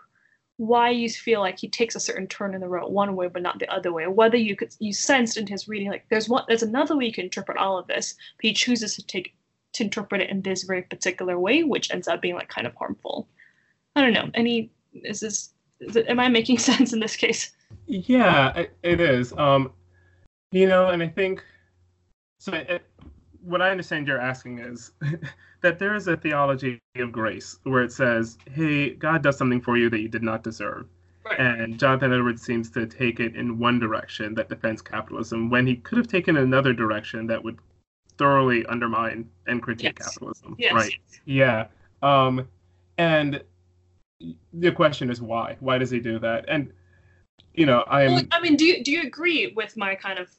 why you feel like he takes a certain turn in the road one way but not the other way. Whether you could you sensed in his reading like there's one there's another way you can interpret all of this, but he chooses to take to interpret it in this very particular way, which ends up being like kind of harmful. I don't know. Any is this is am I making sense in this case? Yeah, it, it is. Um, you know, and I think so. It, what I understand you're asking is that there is a theology of grace where it says, "Hey, God does something for you that you did not deserve." Right. And Jonathan Edwards seems to take it in one direction that defends capitalism when he could have taken another direction that would thoroughly undermine and critique yes. capitalism. Yes. Right? Yeah. Um, and the question is why? Why does he do that? And you know, I'm. Well, I mean, do you do you agree with my kind of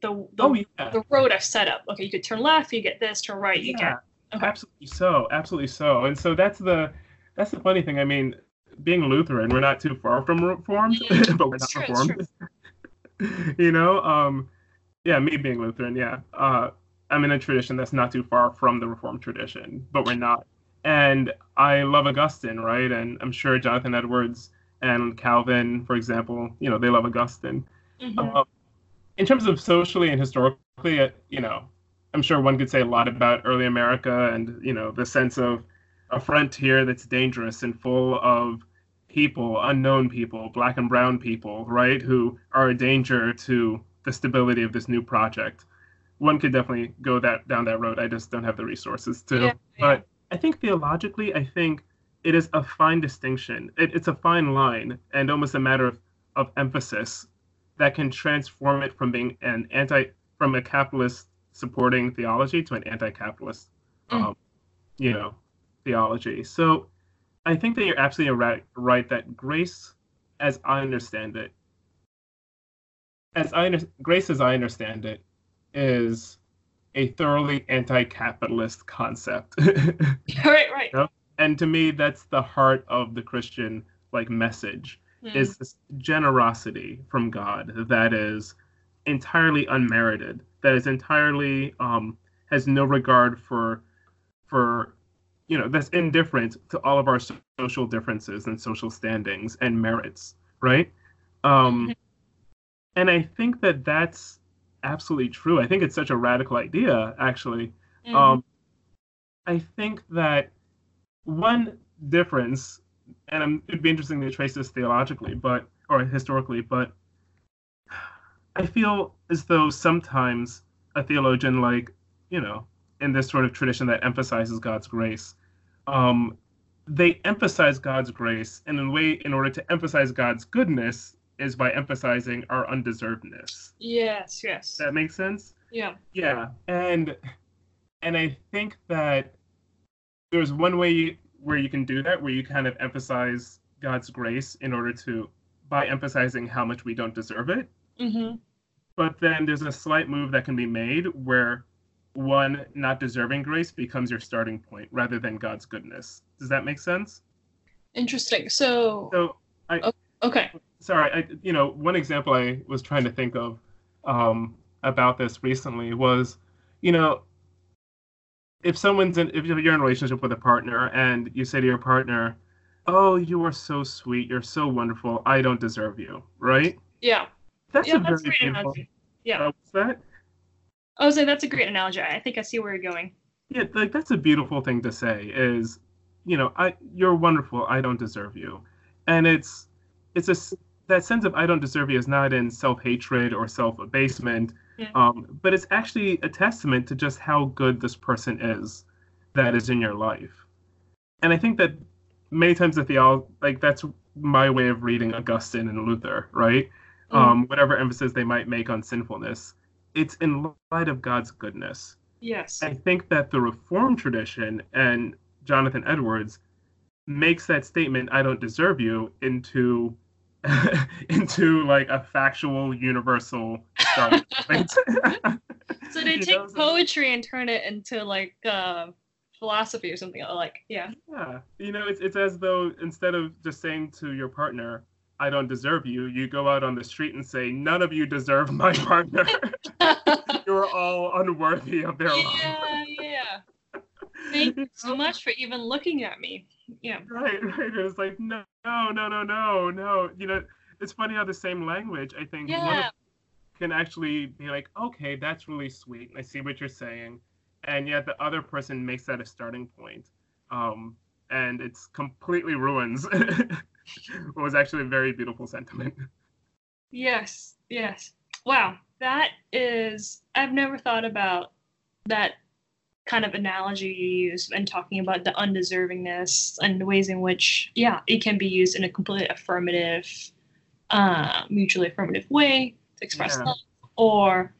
the the, oh, yeah. the road I've set up? Okay, you could turn left, you get this, turn right, you yeah, get. Okay. Absolutely so, absolutely so, and so that's the that's the funny thing. I mean, being Lutheran, we're not too far from Reformed, mm-hmm. but we're not true, Reformed. you know, um, yeah, me being Lutheran, yeah, uh, I'm in a tradition that's not too far from the Reformed tradition, but we're not. And I love Augustine, right? And I'm sure Jonathan Edwards and Calvin, for example, you know, they love Augustine. Mm-hmm. Um, in terms of socially and historically, uh, you know, I'm sure one could say a lot about early America and, you know, the sense of a frontier that's dangerous and full of people, unknown people, black and brown people, right, who are a danger to the stability of this new project. One could definitely go that down that road. I just don't have the resources to. Yeah, but I think theologically, I think it is a fine distinction. It, it's a fine line and almost a matter of, of emphasis that can transform it from being an anti from a capitalist supporting theology to an anti-capitalist, mm. um, you know, theology. So I think that you're absolutely right, right that grace, as I understand it, as I grace as I understand it, is a thoroughly anti-capitalist concept. right, right. You know? And to me that's the heart of the christian like message mm. is this generosity from god that is entirely unmerited that is entirely um has no regard for for you know that's indifferent to all of our social differences and social standings and merits right um mm-hmm. and i think that that's absolutely true i think it's such a radical idea actually mm. um i think that one difference, and it'd be interesting to trace this theologically, but or historically, but I feel as though sometimes a theologian, like you know, in this sort of tradition that emphasizes God's grace, um, they emphasize God's grace, and in a way, in order to emphasize God's goodness, is by emphasizing our undeservedness. Yes, yes. That makes sense. Yeah. Yeah, and and I think that there's one way where you can do that, where you kind of emphasize God's grace in order to, by emphasizing how much we don't deserve it. Mm-hmm. But then there's a slight move that can be made where one not deserving grace becomes your starting point rather than God's goodness. Does that make sense? Interesting. So. So I. Okay. Sorry, I you know one example I was trying to think of um, about this recently was, you know, if someone's in if you're in a relationship with a partner and you say to your partner, "Oh, you are so sweet. You're so wonderful. I don't deserve you." Right? Yeah. That's yeah, a that's very analogy. Yeah. Uh, what's that? I was that's a great analogy. I think I see where you're going. Yeah, like that's a beautiful thing to say. Is you know, I you're wonderful. I don't deserve you, and it's it's a that sense of I don't deserve you is not in self hatred or self abasement, Yeah. um, but it's actually a testament to just how good this person is that is in your life, and I think that many times the theology like that's my way of reading Augustine and Luther, right? Mm. Um, whatever emphasis they might make on sinfulness, it's in light of God's goodness. Yes. I think that the Reformed tradition and Jonathan Edwards makes that statement, I don't deserve you, into into like a factual universal. So they take know, poetry and turn it into like uh, philosophy or something. Like, yeah. Yeah. You know, it's it's as though instead of just saying to your partner, I don't deserve you, you go out on the street and say, None of you deserve my partner. You're all unworthy of their love. yeah, yeah. Thank you so much for even looking at me. Yeah. Right, right. It's like no, no, no, no, no, no. You know, it's funny how the same language I think Yeah. can actually be like, okay, that's really sweet. I see what you're saying, and yet the other person makes that a starting point, um, and it's completely ruins what was actually a very beautiful sentiment. Yes. Yes. Wow. That is. I've never thought about that kind of analogy you use and talking about the undeservingness and the ways in which, yeah, it can be used in a completely affirmative, uh, mutually affirmative way to express Yeah. love, or,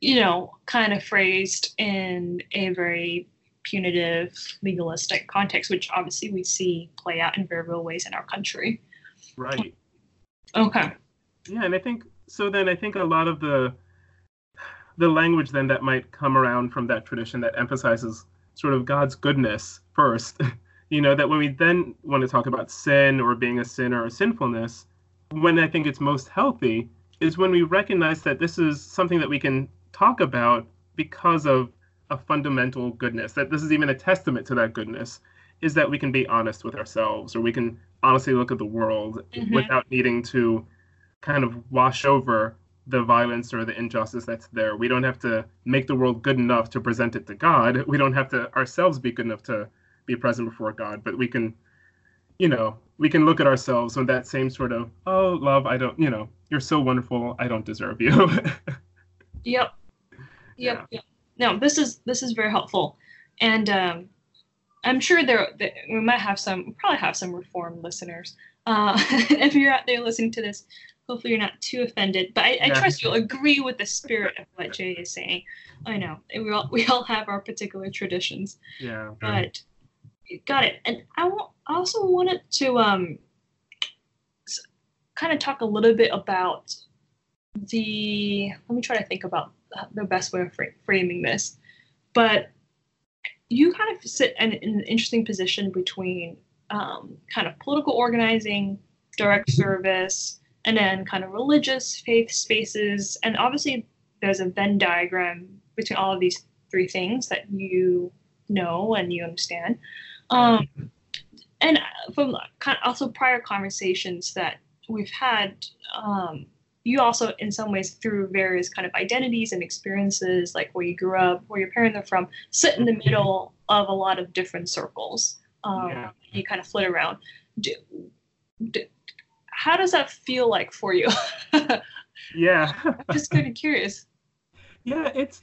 you know, kind of phrased in a very punitive, legalistic context, which obviously we see play out in very real ways in our country. Right. Okay. Yeah, and I think so. Then I think a lot of the the language then that might come around from that tradition that emphasizes sort of God's goodness first. You know that when we then want to talk about sin or being a sinner or sinfulness, when I think it's most healthy is when we recognize that this is something that we can talk about because of a fundamental goodness. That this is even a testament to that goodness is that we can be honest with ourselves or we can honestly look at the world Mhm. without needing to kind of wash over the violence or the injustice that's there. We don't have to make the world good enough to present it to God. We don't have to ourselves be good enough to be present before God, but we can, you know, we can look at ourselves with that same sort of, oh, love, I don't, you know, you're so wonderful, I don't deserve you. Yep. Yep. Yep. No, this is this is very helpful, and um, I'm sure there we might have some, probably have some reformed listeners. Uh, if you're out there listening to this, hopefully you're not too offended. But I, I Yeah. trust you'll agree with the spirit of what Jay is saying. I know we all we all have our particular traditions, yeah. but got it. And I also wanted to um kind of talk a little bit about the. Let me try to think about the best way of fra- framing this. But you kind of sit in, in an interesting position between um, kind of political organizing, direct service, and then kind of religious faith spaces. And obviously, there's a Venn diagram between all of these three things that you know and you understand. Um, and from kind of also prior conversations that we've had, um, you also, in some ways, through various kind of identities and experiences, like where you grew up, where your parents are from, sit in the middle of a lot of different circles. Um, Yeah. You kind of flit around. Do, do, how does that feel like for you? Yeah. Just kind of curious. Yeah, it's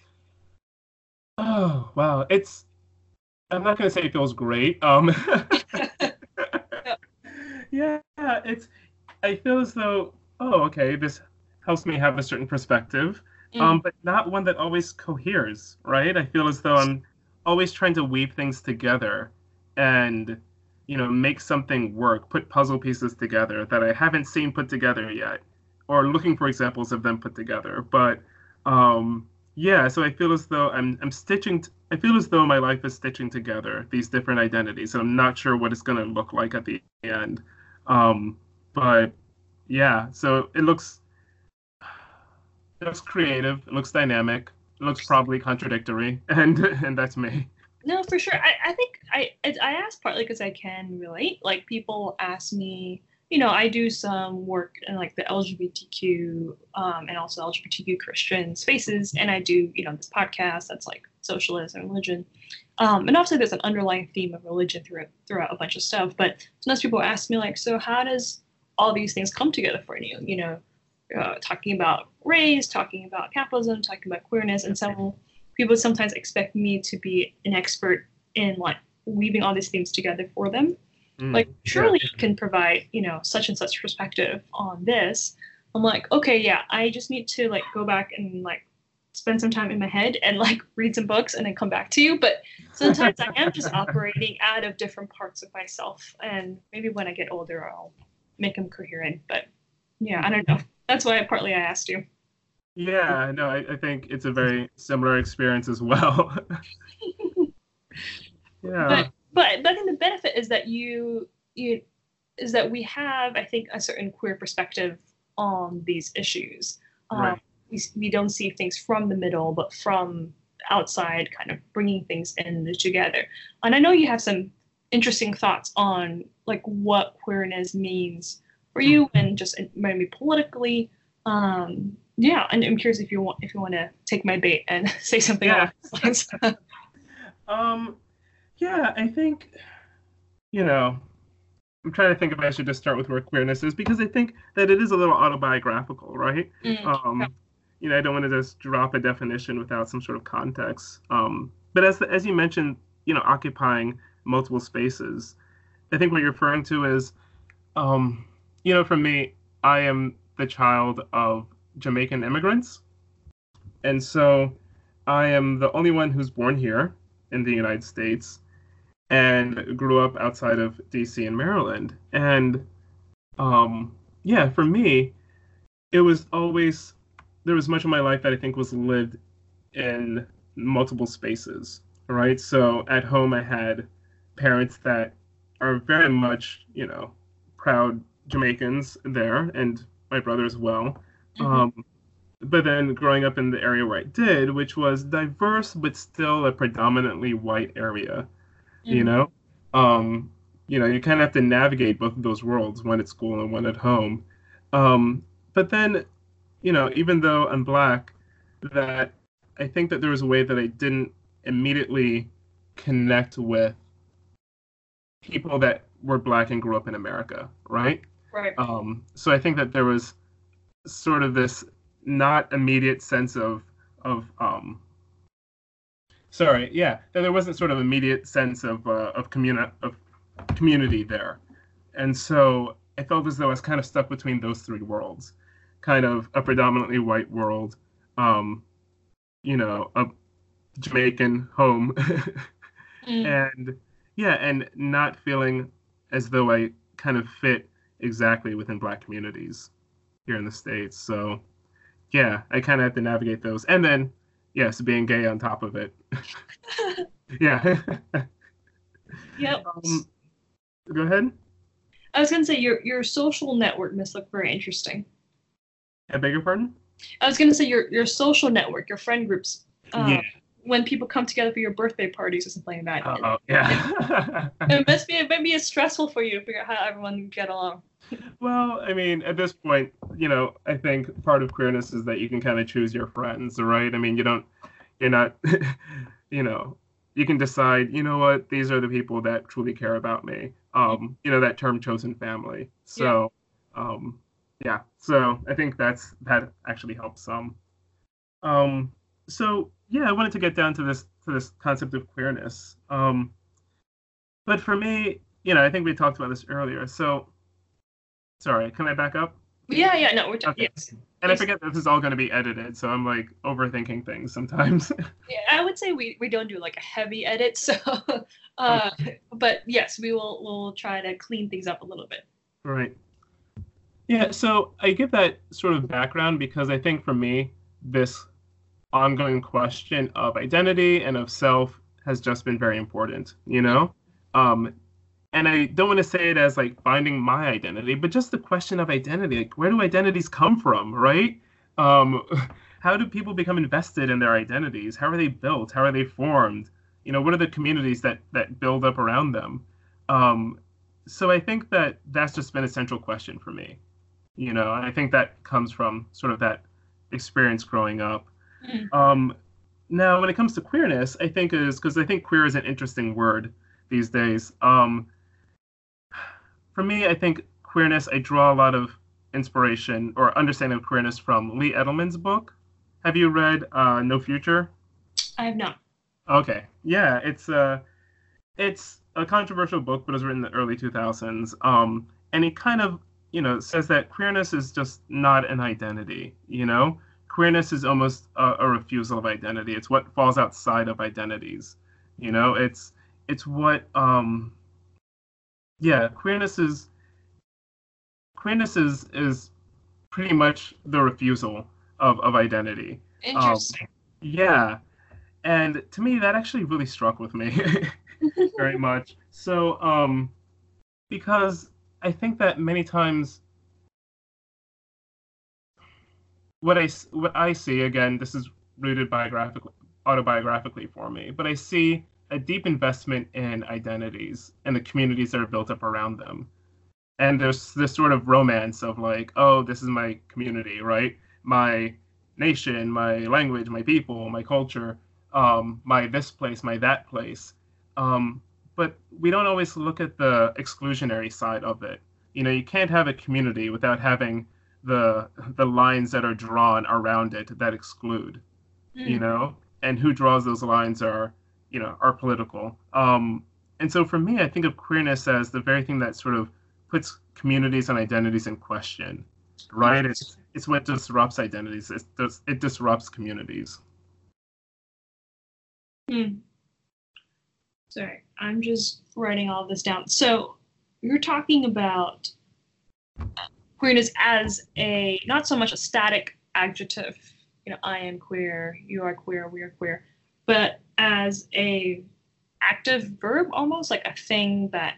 oh wow, it's I'm not gonna say it feels great. Um Yeah, it's I feel as though oh okay, this helps me have a certain perspective. Um, but not one that always coheres, right? I feel as though I'm always trying to weave things together and you know, make something work, put puzzle pieces together that I haven't seen put together yet, or looking for examples of them put together. But um, yeah, so I feel as though I'm I'm stitching. T- I feel as though my life is stitching together these different identities, and I'm not sure what it's going to look like at the end. Um, but yeah, so it looks it looks creative, it looks dynamic, it looks probably contradictory, and and that's me. no, for sure. I, I think I I ask partly because I can relate. Like people ask me, you know, I do some work in like the LGBTQ um, and also LGBTQ Christian spaces, and I do you know this podcast that's like socialism and religion. Um, and obviously, there's an underlying theme of religion throughout throughout a bunch of stuff. But sometimes people ask me like, so how does all these things come together for you? You know, uh, talking about race, talking about capitalism, talking about queerness, and some people sometimes expect me to be an expert in like weaving all these themes together for them. Mm, like, surely yeah. you can provide, you know, such and such perspective on this. I'm like, okay, yeah, I just need to like go back and like spend some time in my head and like read some books and then come back to you. But sometimes I am just operating out of different parts of myself. And maybe when I get older, I'll make them coherent. But yeah, I don't know. That's why partly I asked you. Yeah, no, I, I think it's a very similar experience as well. yeah. But but but then the benefit is that you you is that we have I think a certain queer perspective on these issues. Um, right. we, we don't see things from the middle, but from outside, kind of bringing things in together. And I know you have some interesting thoughts on like what queerness means for you mm-hmm. and just maybe politically um, yeah, and I'm curious if you want if you want to take my bait and say something yeah. um, yeah, I think you know, I'm trying to think if I should just start with where queerness is because I think that it is a little autobiographical, right? Mm, um, you know, I don't want to just drop a definition without some sort of context. Um, but as the, as you mentioned, you know, occupying multiple spaces, I think what you're referring to is, um, you know, for me, I am the child of Jamaican immigrants. And so I am the only one who's born here in the United States and grew up outside of DC and Maryland. And um, yeah, for me, it was always, there was much of my life that I think was lived in multiple spaces, right? So at home, I had parents that are very much, you know, proud Jamaicans there, and my brother as well. Mm-hmm. Um, but then growing up in the area where I did, which was diverse but still a predominantly white area. You know, um, you know, you kind of have to navigate both of those worlds, one at school and one at home. Um, but then, you know, even though I'm black, that I think that there was a way that I didn't immediately connect with people that were black and grew up in America, right? Right. Um, so I think that there was sort of this not immediate sense of of um sorry yeah there wasn't sort of immediate sense of uh, of community of community there and so i felt as though i was kind of stuck between those three worlds kind of a predominantly white world um you know a jamaican home mm. and yeah and not feeling as though i kind of fit exactly within black communities here in the states. So yeah, I kind of had to navigate those, and then yes, being gay on top of it. yeah. yep. Um, go ahead. I was gonna say your your social network must look very interesting. I beg your pardon. I was gonna say your your social network, your friend groups. Uh, yeah. When people come together for your birthday parties or something like that. Oh yeah. it must be it might be stressful for you to figure out how everyone can get along well, I mean, at this point, you know, I think part of queerness is that you can kind of choose your friends, right? I mean, you don't, you're not, you know, you can decide, you know what, these are the people that truly care about me. Um, you know, that term chosen family. So, yeah. um, yeah. So I think that's that actually helps some. Um, so yeah, I wanted to get down to this to this concept of queerness. Um, but for me, you know, I think we talked about this earlier. So Sorry, can I back up? Yeah, yeah, no, we're talking. Okay. Yes. And yes. I forget this is all going to be edited, so I'm like overthinking things sometimes. yeah, I would say we, we don't do like a heavy edit, so uh, okay. but yes, we will we'll try to clean things up a little bit. Right. Yeah, so I give that sort of background because I think for me, this ongoing question of identity and of self has just been very important. You know, um, and I don't want to say it as like finding my identity, but just the question of identity. Like, where do identities come from, right? Um, how do people become invested in their identities? How are they built? How are they formed? You know, what are the communities that that build up around them? Um, so I think that that's just been a central question for me. You know, I think that comes from sort of that experience growing up. Mm. Um, now, when it comes to queerness, I think is because I think queer is an interesting word these days. Um, for me, I think queerness, I draw a lot of inspiration or understanding of queerness from Lee Edelman's book. Have you read uh, No Future? I have not. Okay, yeah, it's a uh, it's a controversial book, but it was written in the early 2000s. Um, and he kind of you know says that queerness is just not an identity. You know, queerness is almost a, a refusal of identity. It's what falls outside of identities. You know, it's it's what um yeah queerness is queerness is is pretty much the refusal of of identity um, interesting um, yeah and to me that actually really struck with me very much so um because i think that many times what i what i see again this is rooted biographically autobiographically for me but i see a deep investment in identities and the communities that are built up around them. And there's this sort of romance of like, oh, this is my community, right? My nation, my language, my people, my culture, um, my this place, my that place. Um, but we don't always look at the exclusionary side of it. You know, you can't have a community without having the the lines that are drawn around it that exclude. Mm. You know, and who draws those lines are you know are political. Um, and so for me, I think of queerness as the very thing that sort of puts communities and identities in question, right? It's it's what disrupts identities. It does it disrupts communities. Hmm. Sorry, I'm just writing all this down. So you're talking about queerness as a not so much a static adjective. You know, I am queer, you are queer, we are queer, but as a active verb almost like a thing that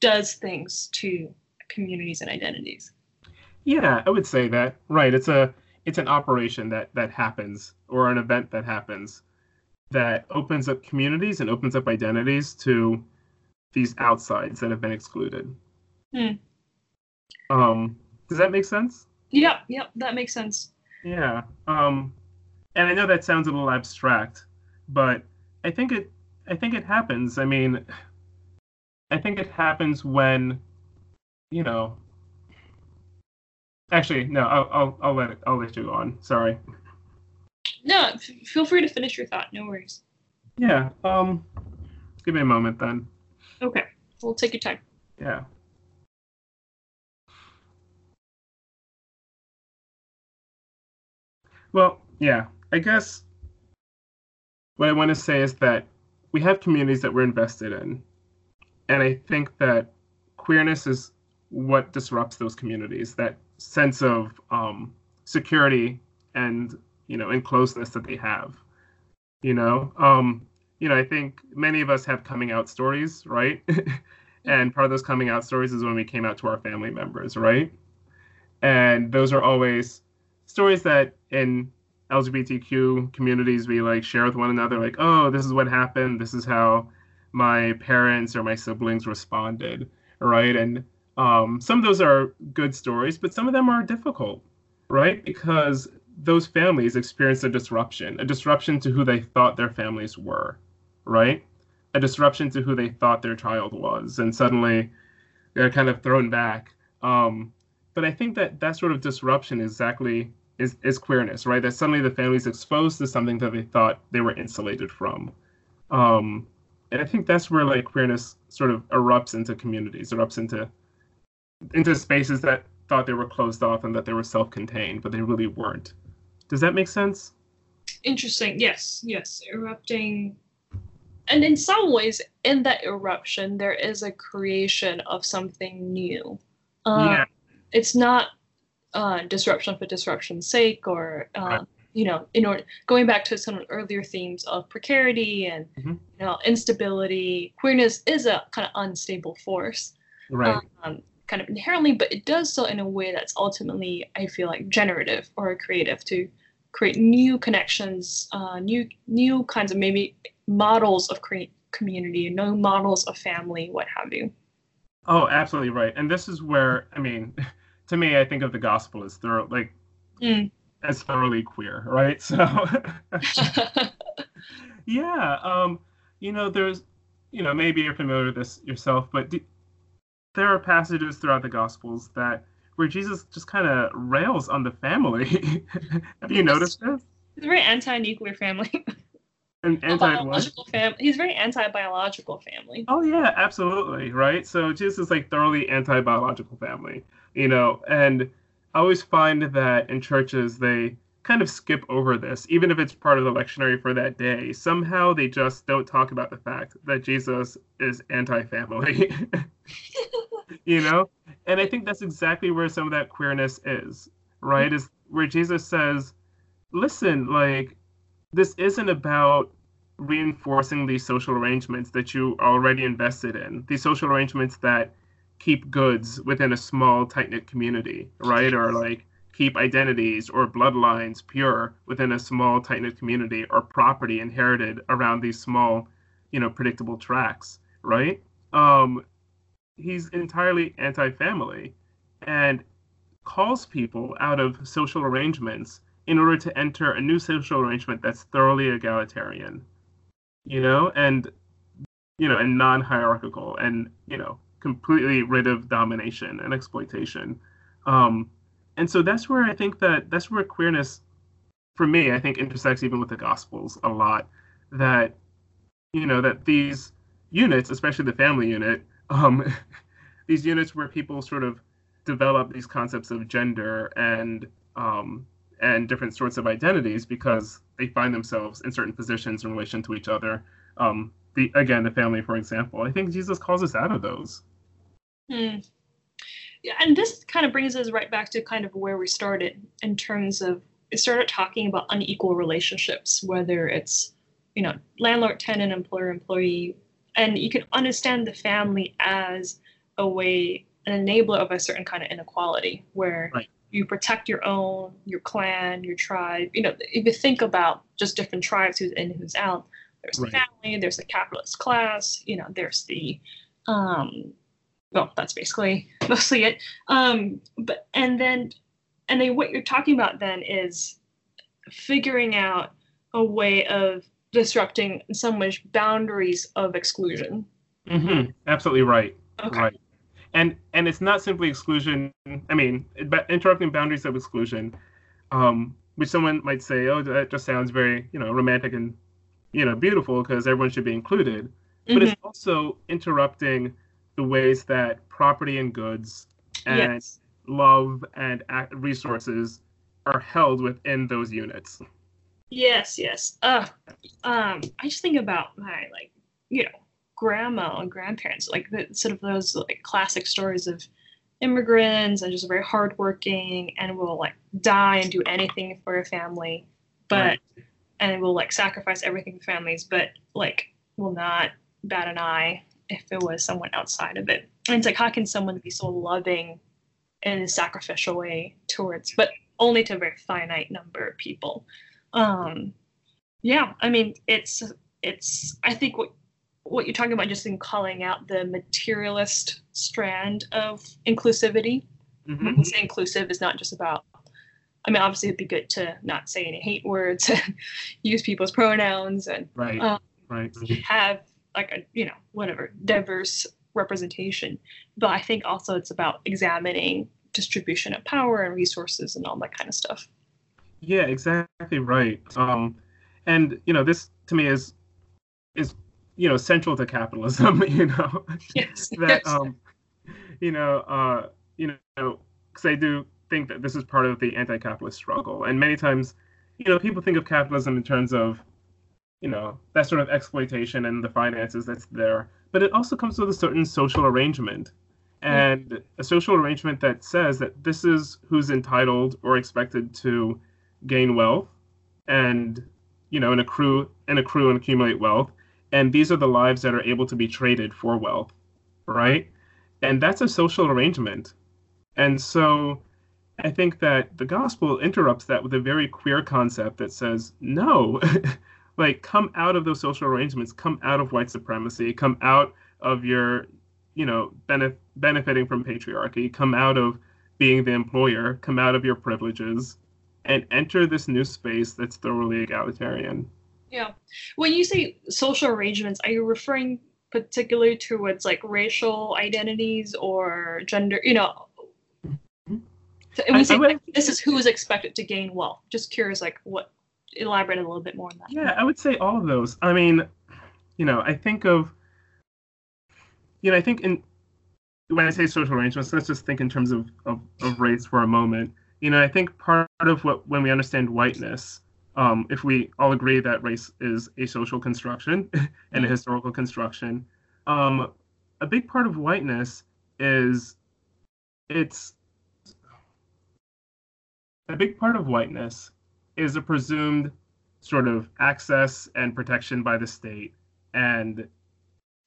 does things to communities and identities yeah i would say that right it's a it's an operation that that happens or an event that happens that opens up communities and opens up identities to these outsides that have been excluded hmm. Um does that make sense yep yep that makes sense yeah um and i know that sounds a little abstract but I think it I think it happens. I mean, I think it happens when, you know. Actually, no. I'll I'll, I'll let it. I'll let you go on. Sorry. No, f- feel free to finish your thought. No worries. Yeah. Um. Give me a moment then. Okay. We'll take your time. Yeah. Well, yeah. I guess what I want to say is that we have communities that we're invested in. And I think that queerness is what disrupts those communities, that sense of um, security and, you know, enclosedness that they have. You know, um, you know, I think many of us have coming out stories, right? and part of those coming out stories is when we came out to our family members, right? And those are always stories that in LGBTQ communities we like share with one another, like, oh, this is what happened. This is how my parents or my siblings responded, right? And um, some of those are good stories, but some of them are difficult, right? Because those families experienced a disruption, a disruption to who they thought their families were, right? A disruption to who they thought their child was, and suddenly they're kind of thrown back. Um, but I think that that sort of disruption is exactly is, is queerness, right? That suddenly the family's exposed to something that they thought they were insulated from. Um, and I think that's where like queerness sort of erupts into communities, erupts into into spaces that thought they were closed off and that they were self-contained, but they really weren't. Does that make sense? Interesting. Yes, yes. Erupting and in some ways in that eruption there is a creation of something new. Um, yeah. It's not uh, disruption for disruption's sake or uh, right. you know in order going back to some earlier themes of precarity and mm-hmm. you know instability queerness is a kind of unstable force right um, kind of inherently but it does so in a way that's ultimately i feel like generative or creative to create new connections, uh, new new kinds of maybe models of create community, new models of family, what have you. Oh, absolutely right. And this is where I mean, to me, I think of the gospel as thorough, like Mm. as thoroughly queer, right? So yeah, um, you know, there's, you know, maybe you're familiar with this yourself, but do, there are passages throughout the Gospels that where Jesus just kind of rails on the family. Have you noticed this? He's very anti-nuclear family. Anti biological family. He's very anti-biological family. Oh yeah, absolutely, right? So Jesus is like thoroughly anti-biological family, you know, and I always find that in churches they kind of skip over this, even if it's part of the lectionary for that day. Somehow they just don't talk about the fact that Jesus is anti-family. you know? And I think that's exactly where some of that queerness is, right? Is where Jesus says, listen, like, this isn't about reinforcing these social arrangements that you already invested in, these social arrangements that keep goods within a small, tight knit community, right? Or like keep identities or bloodlines pure within a small, tight knit community or property inherited around these small, you know, predictable tracks, right? Um, he's entirely anti family and calls people out of social arrangements in order to enter a new social arrangement that's thoroughly egalitarian, you know, and you know, and non-hierarchical, and you know, completely rid of domination and exploitation. Um, and so that's where I think that that's where queerness, for me, I think intersects even with the Gospels a lot. That you know that these units, especially the family unit, um, these units where people sort of develop these concepts of gender and um, and different sorts of identities because they find themselves in certain positions in relation to each other. Um, the again, the family, for example. I think Jesus calls us out of those. Hmm. Yeah, and this kind of brings us right back to kind of where we started in terms of it started talking about unequal relationships, whether it's you know landlord, tenant, employer, employee, and you can understand the family as a way an enabler of a certain kind of inequality where right. You protect your own, your clan, your tribe. You know, if you think about just different tribes who's in, who's out, there's right. the family, there's the capitalist class, you know, there's the um well, that's basically mostly it. Um, but and then and then what you're talking about then is figuring out a way of disrupting in some ways boundaries of exclusion. Mm-hmm. Absolutely right. Okay. Right. And and it's not simply exclusion. I mean, but interrupting boundaries of exclusion, um, which someone might say, oh, that just sounds very you know romantic and you know beautiful because everyone should be included. But Mhm. it's also interrupting the ways that property and goods and Yes. love and resources are held within those units. Yes, yes. Uh, um, I just think about my like, you know, grandma and grandparents, like the sort of those like classic stories of immigrants and just very hardworking and will like die and do anything for a family, but and will like sacrifice everything for families, but like will not bat an eye if it was someone outside of it. And it's like, how can someone be so loving in a sacrificial way towards, but only to a very finite number of people? Um, yeah, I mean, it's it's. I think what what you're talking about just in calling out the materialist strand of inclusivity. Mhm. When we say inclusive is not just about. I mean, obviously, it'd be good to not say any hate words, and use people's pronouns, and Right. Um, right. have like a you know whatever diverse representation but i think also it's about examining distribution of power and resources and all that kind of stuff Yeah, exactly right. Um, and you know, this to me is is you know central to capitalism. You know yes that yes. um, you know uh, you know because I do think that this is part of the anti-capitalist struggle, and many times, you know, people think of capitalism in terms of you know that sort of exploitation and the finances that's there, but it also comes with a certain social arrangement. And a social arrangement that says that this is who's entitled or expected to gain wealth and you know and accrue and accrue and accumulate wealth and these are the lives that are able to be traded for wealth right and that's a social arrangement and so I think that the gospel interrupts that with a very queer concept that says, no, like come out of those social arrangements, come out of white supremacy, come out of your, you know, benef- benefiting from patriarchy, come out of being the employer, come out of your privileges, and enter this new space that's thoroughly egalitarian. Yeah. When you say social arrangements, are you referring particularly towards like racial identities or gender, you know, so I, I would, this is who is expected to gain wealth. Just curious, like what elaborate a little bit more on that. Yeah, I would say all of those. I mean, you know, I think of, you know, I think in when I say social arrangements, let's just think in terms of, of, of race for a moment. You know, I think part of what when we understand whiteness, um, if we all agree that race is a social construction and a historical construction, um, a big part of whiteness is it's a big part of whiteness is a presumed sort of access and protection by the state and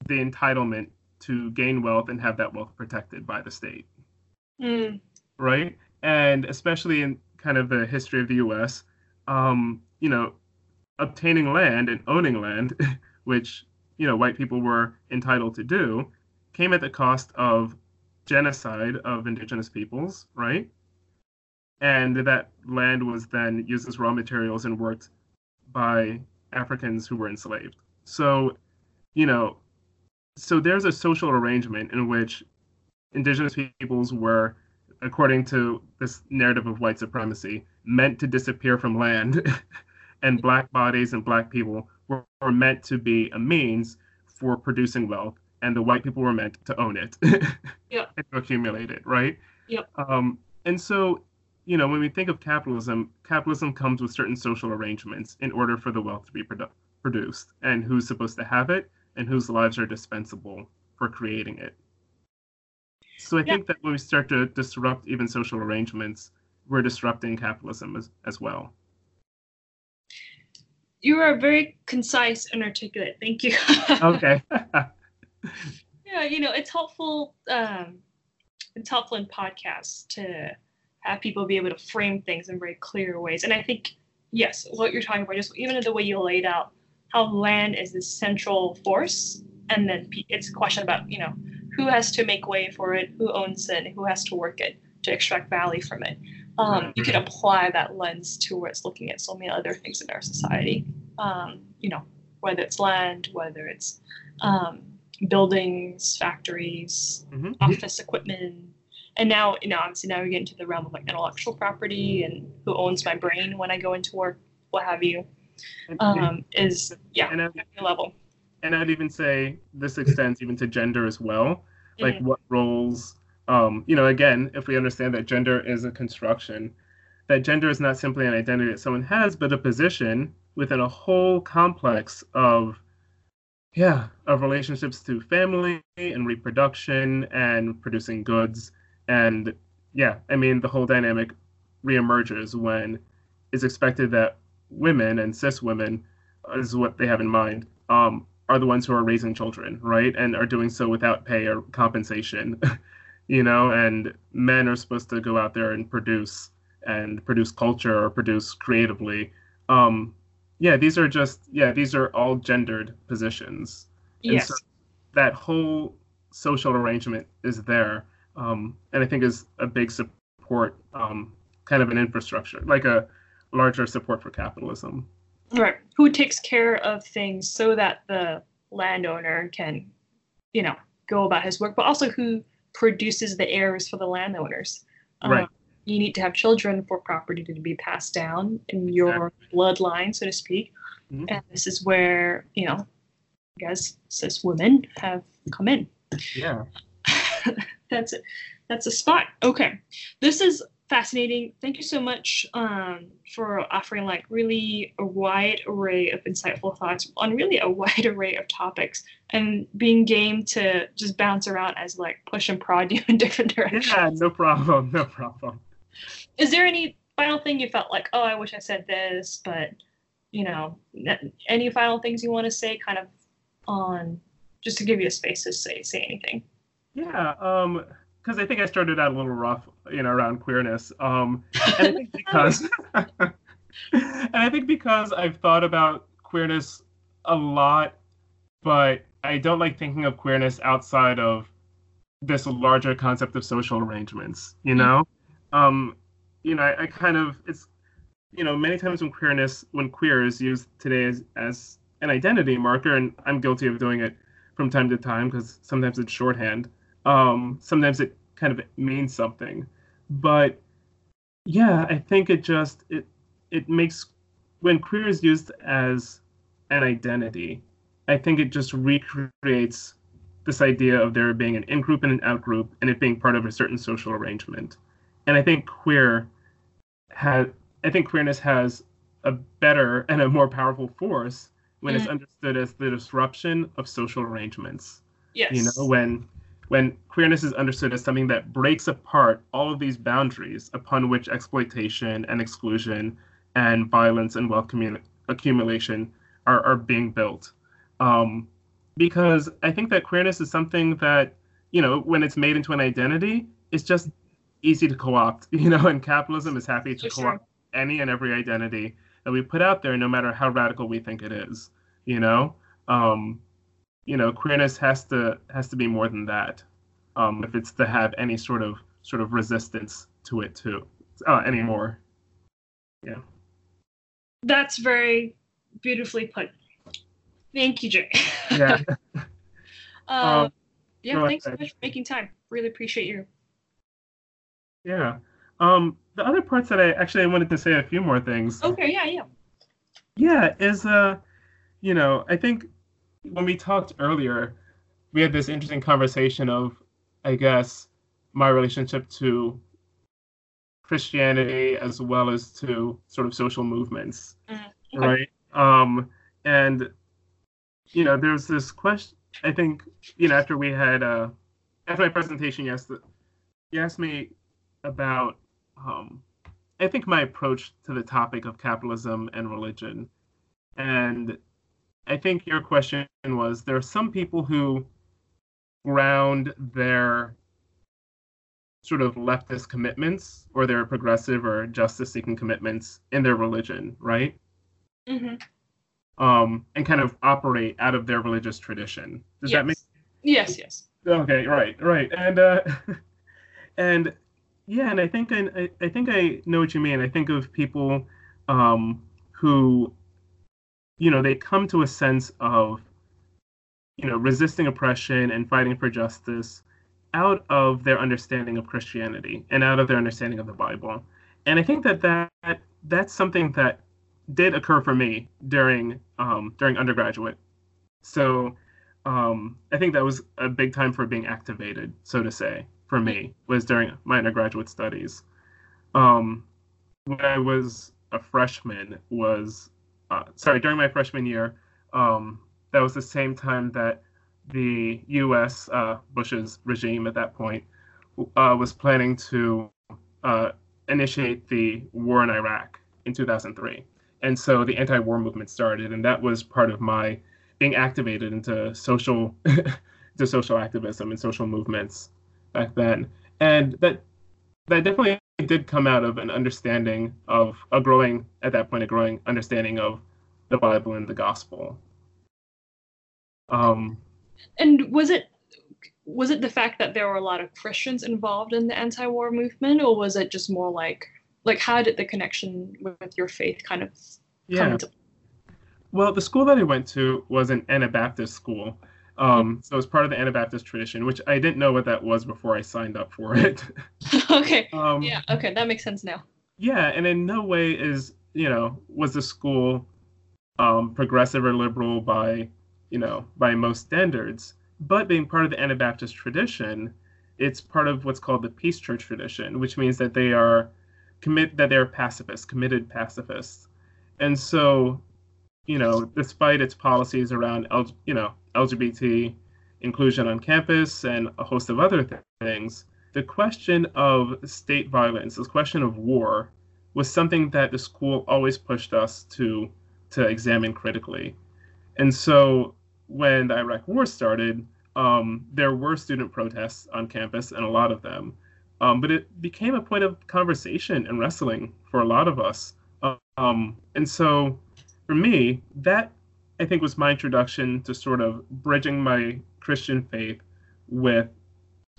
the entitlement to gain wealth and have that wealth protected by the state. Mm. Right? And especially in kind of the history of the US, um, you know, obtaining land and owning land, which, you know, white people were entitled to do, came at the cost of genocide of indigenous peoples, right? and that land was then used as raw materials and worked by Africans who were enslaved. So, you know, so there's a social arrangement in which indigenous peoples were, according to this narrative of white supremacy, meant to disappear from land, and black bodies and black people were, were meant to be a means for producing wealth, and the white people were meant to own it yep. and to accumulate it, right? Yep. Um, and so you know, when we think of capitalism, capitalism comes with certain social arrangements in order for the wealth to be produ- produced, and who's supposed to have it, and whose lives are dispensable for creating it. So I yeah. think that when we start to disrupt even social arrangements, we're disrupting capitalism as, as well. You are very concise and articulate. Thank you. okay. yeah, you know, it's helpful. Um, it's helpful in podcasts to have people be able to frame things in very clear ways. And I think, yes, what you're talking about, just even the way you laid out how land is the central force, and then it's a question about, you know, who has to make way for it, who owns it, who has to work it to extract value from it. Um, you could apply that lens towards looking at so many other things in our society. Um, you know, whether it's land, whether it's um, buildings, factories, mm-hmm. office equipment, and now you know obviously now we get into the realm of like intellectual property and who owns my brain when i go into work what have you um, is yeah and I'd, level and i'd even say this extends even to gender as well like mm-hmm. what roles um, you know again if we understand that gender is a construction that gender is not simply an identity that someone has but a position within a whole complex of yeah of relationships to family and reproduction and producing goods and yeah, I mean, the whole dynamic reemerges when it's expected that women and cis women is what they have in mind um, are the ones who are raising children, right? And are doing so without pay or compensation, you know, and men are supposed to go out there and produce and produce culture or produce creatively. Um, yeah, these are just, yeah, these are all gendered positions. Yes. So that whole social arrangement is there um, and I think is a big support, um, kind of an infrastructure, like a larger support for capitalism. Right. Who takes care of things so that the landowner can, you know, go about his work, but also who produces the heirs for the landowners. Um, right. You need to have children for property to be passed down in your bloodline, so to speak. Mm-hmm. And this is where, you know, I guess cis women have come in. Yeah. that's it. That's a spot. Okay. This is fascinating. Thank you so much um, for offering like really a wide array of insightful thoughts on really a wide array of topics and being game to just bounce around as like push and prod you in different directions. Yeah, no problem. No problem. Is there any final thing you felt like, oh, I wish I said this, but you know, any final things you want to say kind of on just to give you a space to say say anything? Yeah. Um, because I think I started out a little rough, you know, around queerness. Um, and I think because, and I think because I've thought about queerness a lot, but I don't like thinking of queerness outside of this larger concept of social arrangements. You know, um, you know, I, I, kind of it's, you know, many times when queerness, when queer is used today as as an identity marker, and I'm guilty of doing it from time to time because sometimes it's shorthand. Um, sometimes it kind of means something, but yeah, I think it just it it makes when queer is used as an identity, I think it just recreates this idea of there being an in group and an out group and it being part of a certain social arrangement. And I think queer has I think queerness has a better and a more powerful force when mm. it's understood as the disruption of social arrangements. Yes. You know, when when queerness is understood as something that breaks apart all of these boundaries upon which exploitation and exclusion and violence and wealth commun- accumulation are, are being built. Um, because I think that queerness is something that, you know, when it's made into an identity, it's just easy to co-opt, you know, and capitalism is happy to co-opt sure. any and every identity that we put out there, no matter how radical we think it is, you know. Um, you know, queerness has to has to be more than that, um, if it's to have any sort of sort of resistance to it too, uh, anymore. Yeah. That's very beautifully put. Thank you, Jay. Yeah. uh, um, yeah, thanks so much for making time. Really appreciate you. Yeah. Um, the other parts that I actually I wanted to say a few more things. Okay, yeah, yeah. Yeah, is uh, you know, I think when we talked earlier, we had this interesting conversation of, I guess, my relationship to Christianity as well as to sort of social movements, mm, okay. right? Um, and you know, there's this question. I think you know after we had uh, after my presentation, yes, you asked me about um, I think my approach to the topic of capitalism and religion, and I think your question was there are some people who ground their sort of leftist commitments or their progressive or justice seeking commitments in their religion, right? Mm-hmm um, and kind of operate out of their religious tradition. Does yes. that make? Yes. Yes. Okay. Right. Right. And uh, and yeah, and I think I, I think I know what you mean. I think of people um, who, you know, they come to a sense of, you know, resisting oppression and fighting for justice out of their understanding of Christianity and out of their understanding of the Bible. And I think that that that's something that did occur for me during um, during undergraduate. So um, I think that was a big time for being activated, so to say, for me was during my undergraduate studies. Um, when I was a freshman, was uh, sorry during my freshman year. Um, that was the same time that the U.S. Uh, Bush's regime at that point uh, was planning to uh, initiate the war in Iraq in 2003 and so the anti-war movement started, and that was part of my being activated into social, to social activism and social movements back then, and that that definitely did come out of an understanding of a growing at that point a growing understanding of the Bible and the gospel. Um, and was it was it the fact that there were a lot of Christians involved in the anti-war movement, or was it just more like like how did the connection with your faith kind of yeah. well the school that i went to was an anabaptist school um, so it's part of the anabaptist tradition which i didn't know what that was before i signed up for it. Okay. Um, yeah okay that makes sense now. Yeah and in no way is you know was the school um, progressive or liberal by you know by most standards. But being part of the anabaptist tradition it's part of what's called the peace church tradition which means that they are commit that they're pacifists, committed pacifists. And so, you know, despite its policies around, you know, LGBT inclusion on campus and a host of other th- things, the question of state violence, this question of war, was something that the school always pushed us to to examine critically. And so when the Iraq War started, um, there were student protests on campus, and a lot of them. Um, but it became a point of conversation and wrestling for a lot of us. Um, and so for me, that I think was my introduction to sort of bridging my Christian faith with,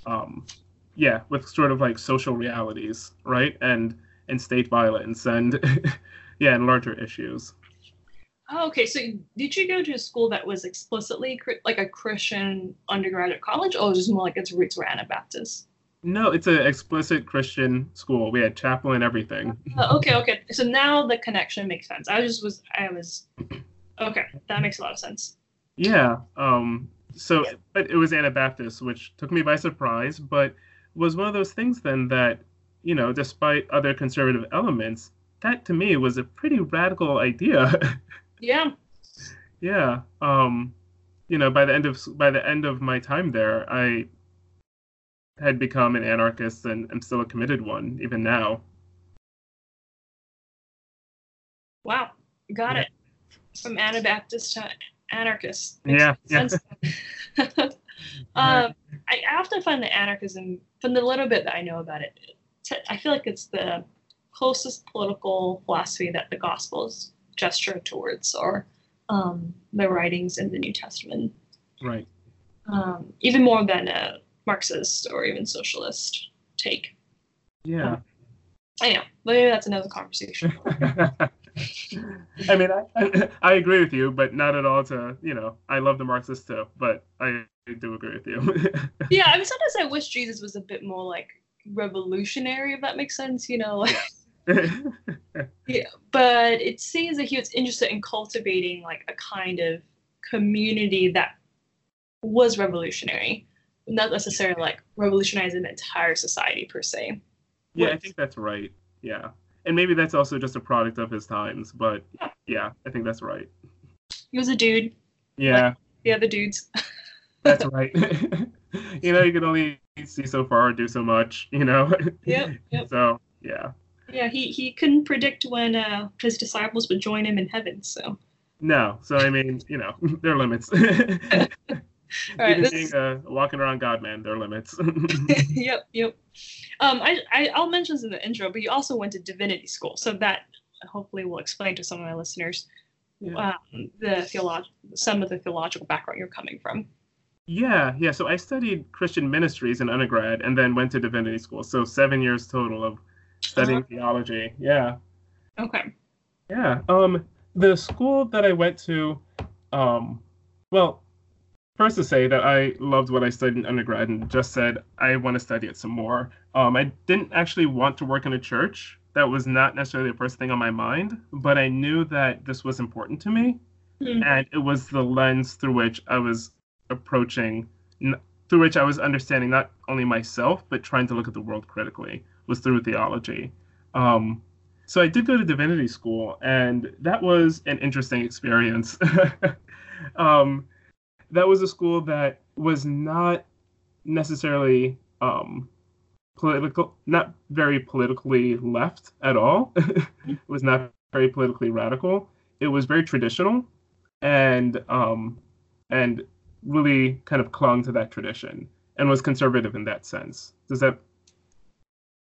um, yeah, with sort of like social realities, right? And and state violence and yeah, and larger issues. Oh, okay. So did you go to a school that was explicitly like a Christian undergraduate college, or just more like its roots were Anabaptist? No, it's an explicit Christian school. We had chapel and everything. Uh, okay, okay. So now the connection makes sense. I just was, I was, okay. That makes a lot of sense. Yeah. Um. So, but it was Anabaptist, which took me by surprise, but was one of those things then that, you know, despite other conservative elements, that to me was a pretty radical idea. Yeah. Yeah. Um, you know, by the end of by the end of my time there, I had become an anarchist, and I'm still a committed one even now. Wow, got yeah. it. From Anabaptist to anarchist. yeah. yeah. um, I often find the anarchism, from the little bit that I know about it, I feel like it's the closest political philosophy that the Gospels gesture towards or um, the writings in the New Testament. Right. Um, even more than a Marxist or even socialist take. Yeah. Um, I know. Maybe that's another conversation. I mean, I, I agree with you, but not at all to, you know, I love the Marxists too, but I do agree with you. yeah, I mean, sometimes I wish Jesus was a bit more like revolutionary, if that makes sense, you know, like yeah, but it seems that he was interested in cultivating like a kind of community that was revolutionary, not necessarily like revolutionizing the entire society per se. Yeah, I think that's right. Yeah, and maybe that's also just a product of his times, but yeah, yeah I think that's right. He was a dude. Yeah. Like the other dudes. that's right. you know, you can only see so far or do so much. You know. Yep. Yep. So yeah. Yeah, he, he couldn't predict when uh, his disciples would join him in heaven. So. No, so I mean, you know, there are limits. All right, Even being a walking around God man, there are limits. yep, yep. Um, I, I I'll mention this in the intro, but you also went to divinity school, so that hopefully will explain to some of my listeners yeah. um, the theolog- some of the theological background you're coming from. Yeah, yeah. So I studied Christian ministries in undergrad, and then went to divinity school. So seven years total of studying uh-huh. theology. Yeah. Okay. Yeah. Um, the school that I went to, um, well, first to say that I loved what I studied in undergrad and just said I want to study it some more. Um, I didn't actually want to work in a church. That was not necessarily the first thing on my mind, but I knew that this was important to me, mm-hmm. and it was the lens through which I was approaching, through which I was understanding not only myself but trying to look at the world critically was through theology. Um, so I did go to divinity school, and that was an interesting experience. um, that was a school that was not necessarily um, political, not very politically left at all. it was not very politically radical. It was very traditional, and um, and really kind of clung to that tradition and was conservative in that sense. Does that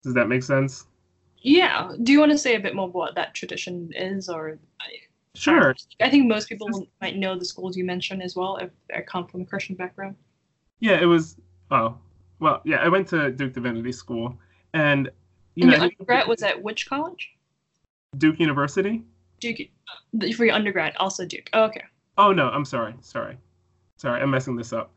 does that make sense? Yeah. Do you want to say a bit more what that tradition is, or? Sure. I think most people might know the schools you mentioned as well if they come from a Christian background. Yeah, it was. Oh, well, yeah. I went to Duke Divinity School, and you and know, your undergrad was at which college? Duke University. Duke for your undergrad, also Duke. Oh, okay. Oh no, I'm sorry, sorry, sorry. I'm messing this up.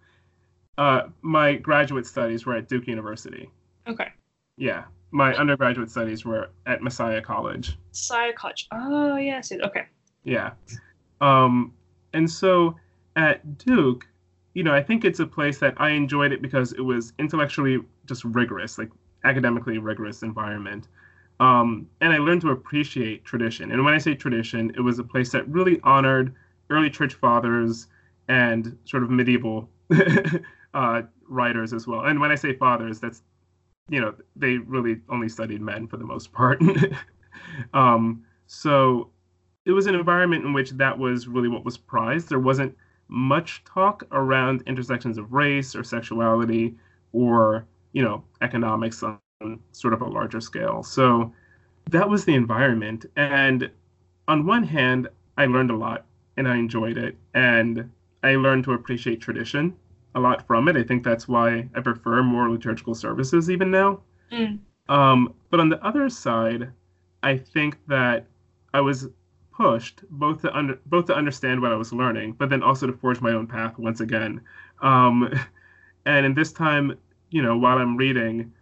Uh, my graduate studies were at Duke University. Okay. Yeah, my undergraduate studies were at Messiah College. Messiah College. Oh, yes. Okay. Yeah. Um, and so at Duke, you know, I think it's a place that I enjoyed it because it was intellectually just rigorous, like academically rigorous environment. Um, and I learned to appreciate tradition. And when I say tradition, it was a place that really honored early church fathers and sort of medieval uh, writers as well. And when I say fathers, that's you know they really only studied men for the most part um, so it was an environment in which that was really what was prized there wasn't much talk around intersections of race or sexuality or you know economics on sort of a larger scale. So that was the environment, and on one hand, I learned a lot and I enjoyed it, and I learned to appreciate tradition a lot from it. I think that's why I prefer more liturgical services even now. Mm. Um, but on the other side, I think that I was pushed both to under both to understand what I was learning, but then also to forge my own path once again. Um, and in this time, you know, while I'm reading,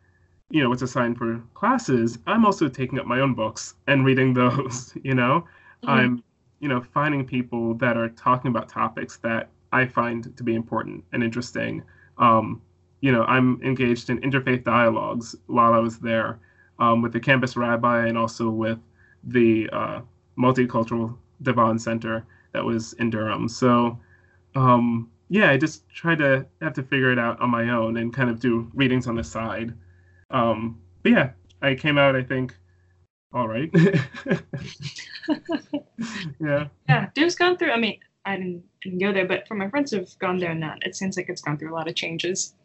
you know, what's assigned for classes, I'm also taking up my own books and reading those. You know, Mhm. I'm, you know, finding people that are talking about topics that I find to be important and interesting. Um, you know, I'm engaged in interfaith dialogues while I was there um, with the campus rabbi and also with the uh, multicultural Devon Center that was in Durham. So, um, yeah, I just tried to have to figure it out on my own and kind of do readings on the side. Um, but yeah, I came out, I think, all right. yeah. Yeah, Duke's gone through. I mean, I didn't, didn't go there, but for my friends who've gone there and that, it seems like it's gone through a lot of changes.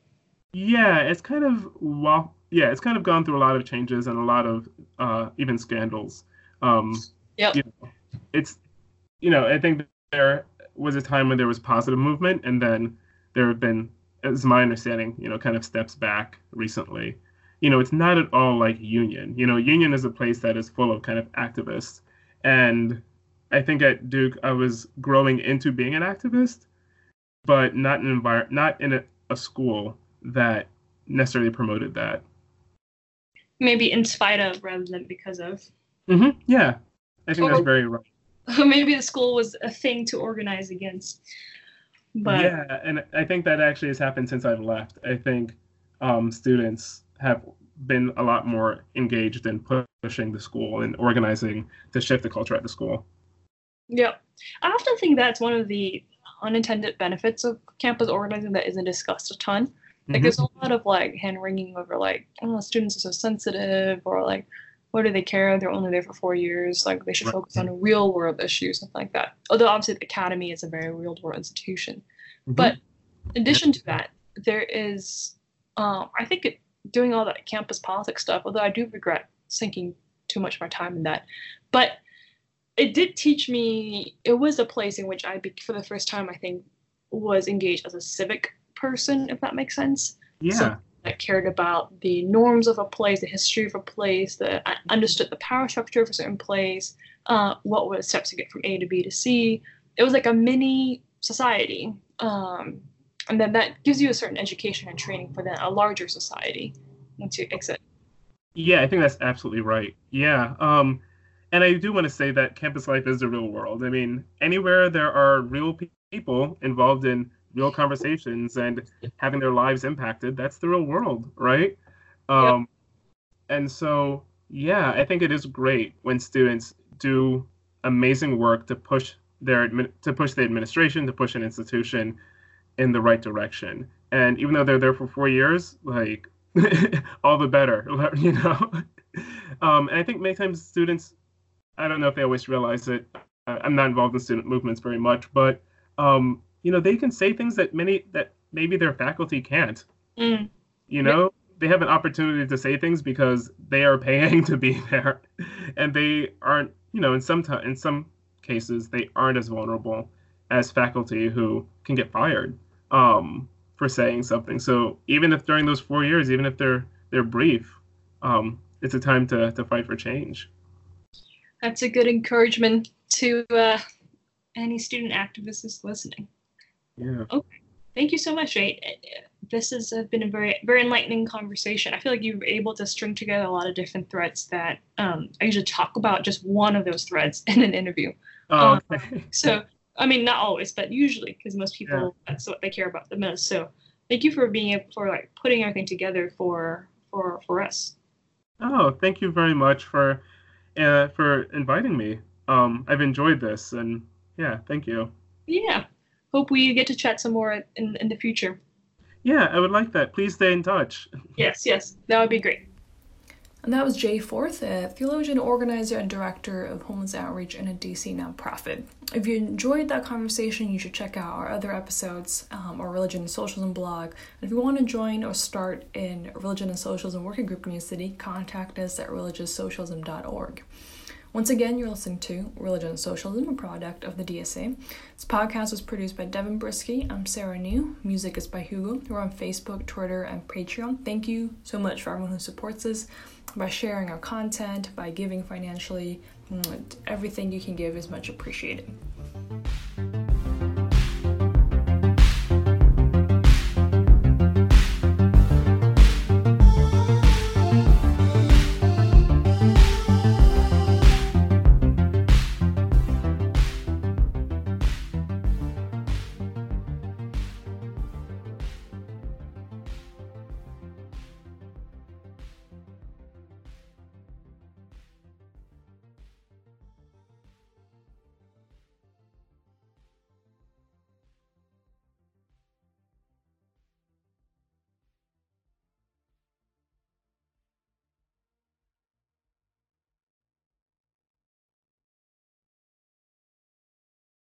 Yeah, it's kind of well, yeah, it's kind of gone through a lot of changes and a lot of uh, even scandals. Um, Yep. You know, it's you know I think there was a time when there was positive movement, and then there have been, as my understanding, you know, kind of steps back recently. You know, it's not at all like Union. You know, Union is a place that is full of kind of activists, and I think at Duke I was growing into being an activist, but not in an environment, not in a, a school that necessarily promoted that. Maybe in spite of rather than because of. hmm Yeah, I think that's very right. Maybe the school was a thing to organize against. But yeah, and I think that actually has happened since I've left. I think um, students have been a lot more engaged in pushing the school and organizing to shift the culture at the school. yeah, I often think that's one of the unintended benefits of campus organizing that isn't discussed a ton. Like Mhm. there's a lot of like hand wringing over like oh students are so sensitive or like what do they care? They're only there for four years. Like they should Right. focus on real world issues, something like that. Although obviously the academy is a very real world institution. Mhm. But in addition to that, there is um, I think it, doing all that campus politics stuff. Although I do regret sinking too much of my time in that, but it did teach me. It was a place in which I, be, for the first time, I think, was engaged as a civic person, if that makes sense. yeah, so- that cared about the norms of a place, the history of a place, that understood the power structure of a certain place, uh, what were the steps to get from A to B to C. It was like a mini society. Um, and then that gives you a certain education and training for then a larger society once you exit. yeah, I think that's absolutely right. Yeah, um, and I do want to say that campus life is the real world. I mean, anywhere there are real pe- people involved in real conversations and having their lives impacted, that's the real world, right? Um, And so, yeah, I think it is great when students do amazing work to push their to push the administration, to push an institution in the right direction. And even though they're there for four years, like all the better, you know. Um, and I think many times students, I don't know if they always realize it. I'm not involved in student movements very much, but um, you know, they can say things that many that maybe their faculty can't. Mm, You know, they have an opportunity to say things because they are paying to be there, and they aren't. You know, in some ti in some cases, they aren't as vulnerable as faculty who can get fired um, for saying something. So even if during those four years, even if they're they're brief, um, it's a time to to fight for change. that's a good encouragement to uh, any student activists listening. Yeah. Okay. Thank you so much, Jade. This has uh, been a very, very enlightening conversation. I feel like you were able to string together a lot of different threads that um, I usually talk about just one of those threads in an interview. Oh, Um. So, I mean, not always, but usually, because most people Yeah. that's what they care about the most. So, thank you for being able for like putting everything together for for for us. Oh, thank you very much for uh, for inviting me. Um, I've enjoyed this, and yeah, thank you. Yeah. Hope we get to chat some more in in the future. Yeah, I would like that. Please stay in touch. Yes, yes, that would be great. And that was Jay Forth, a theologian, organizer, and director of homeless outreach in a DC nonprofit. If you enjoyed that conversation, you should check out our other episodes, um, our Religion and Socialism blog. And if you want to join or start in Religion and Socialism Working Group in your city, contact us at religioussocialism.org. Once again, you're listening to Religion and Socialism, a product of the DSA. This podcast was produced by Devin Brisky. I'm Sarah Ngu. Music is by Hugo. We're on Facebook, Twitter, and Patreon. Thank you so much for everyone who supports us by sharing our content, by giving financially. Mm, everything you can give is much appreciated.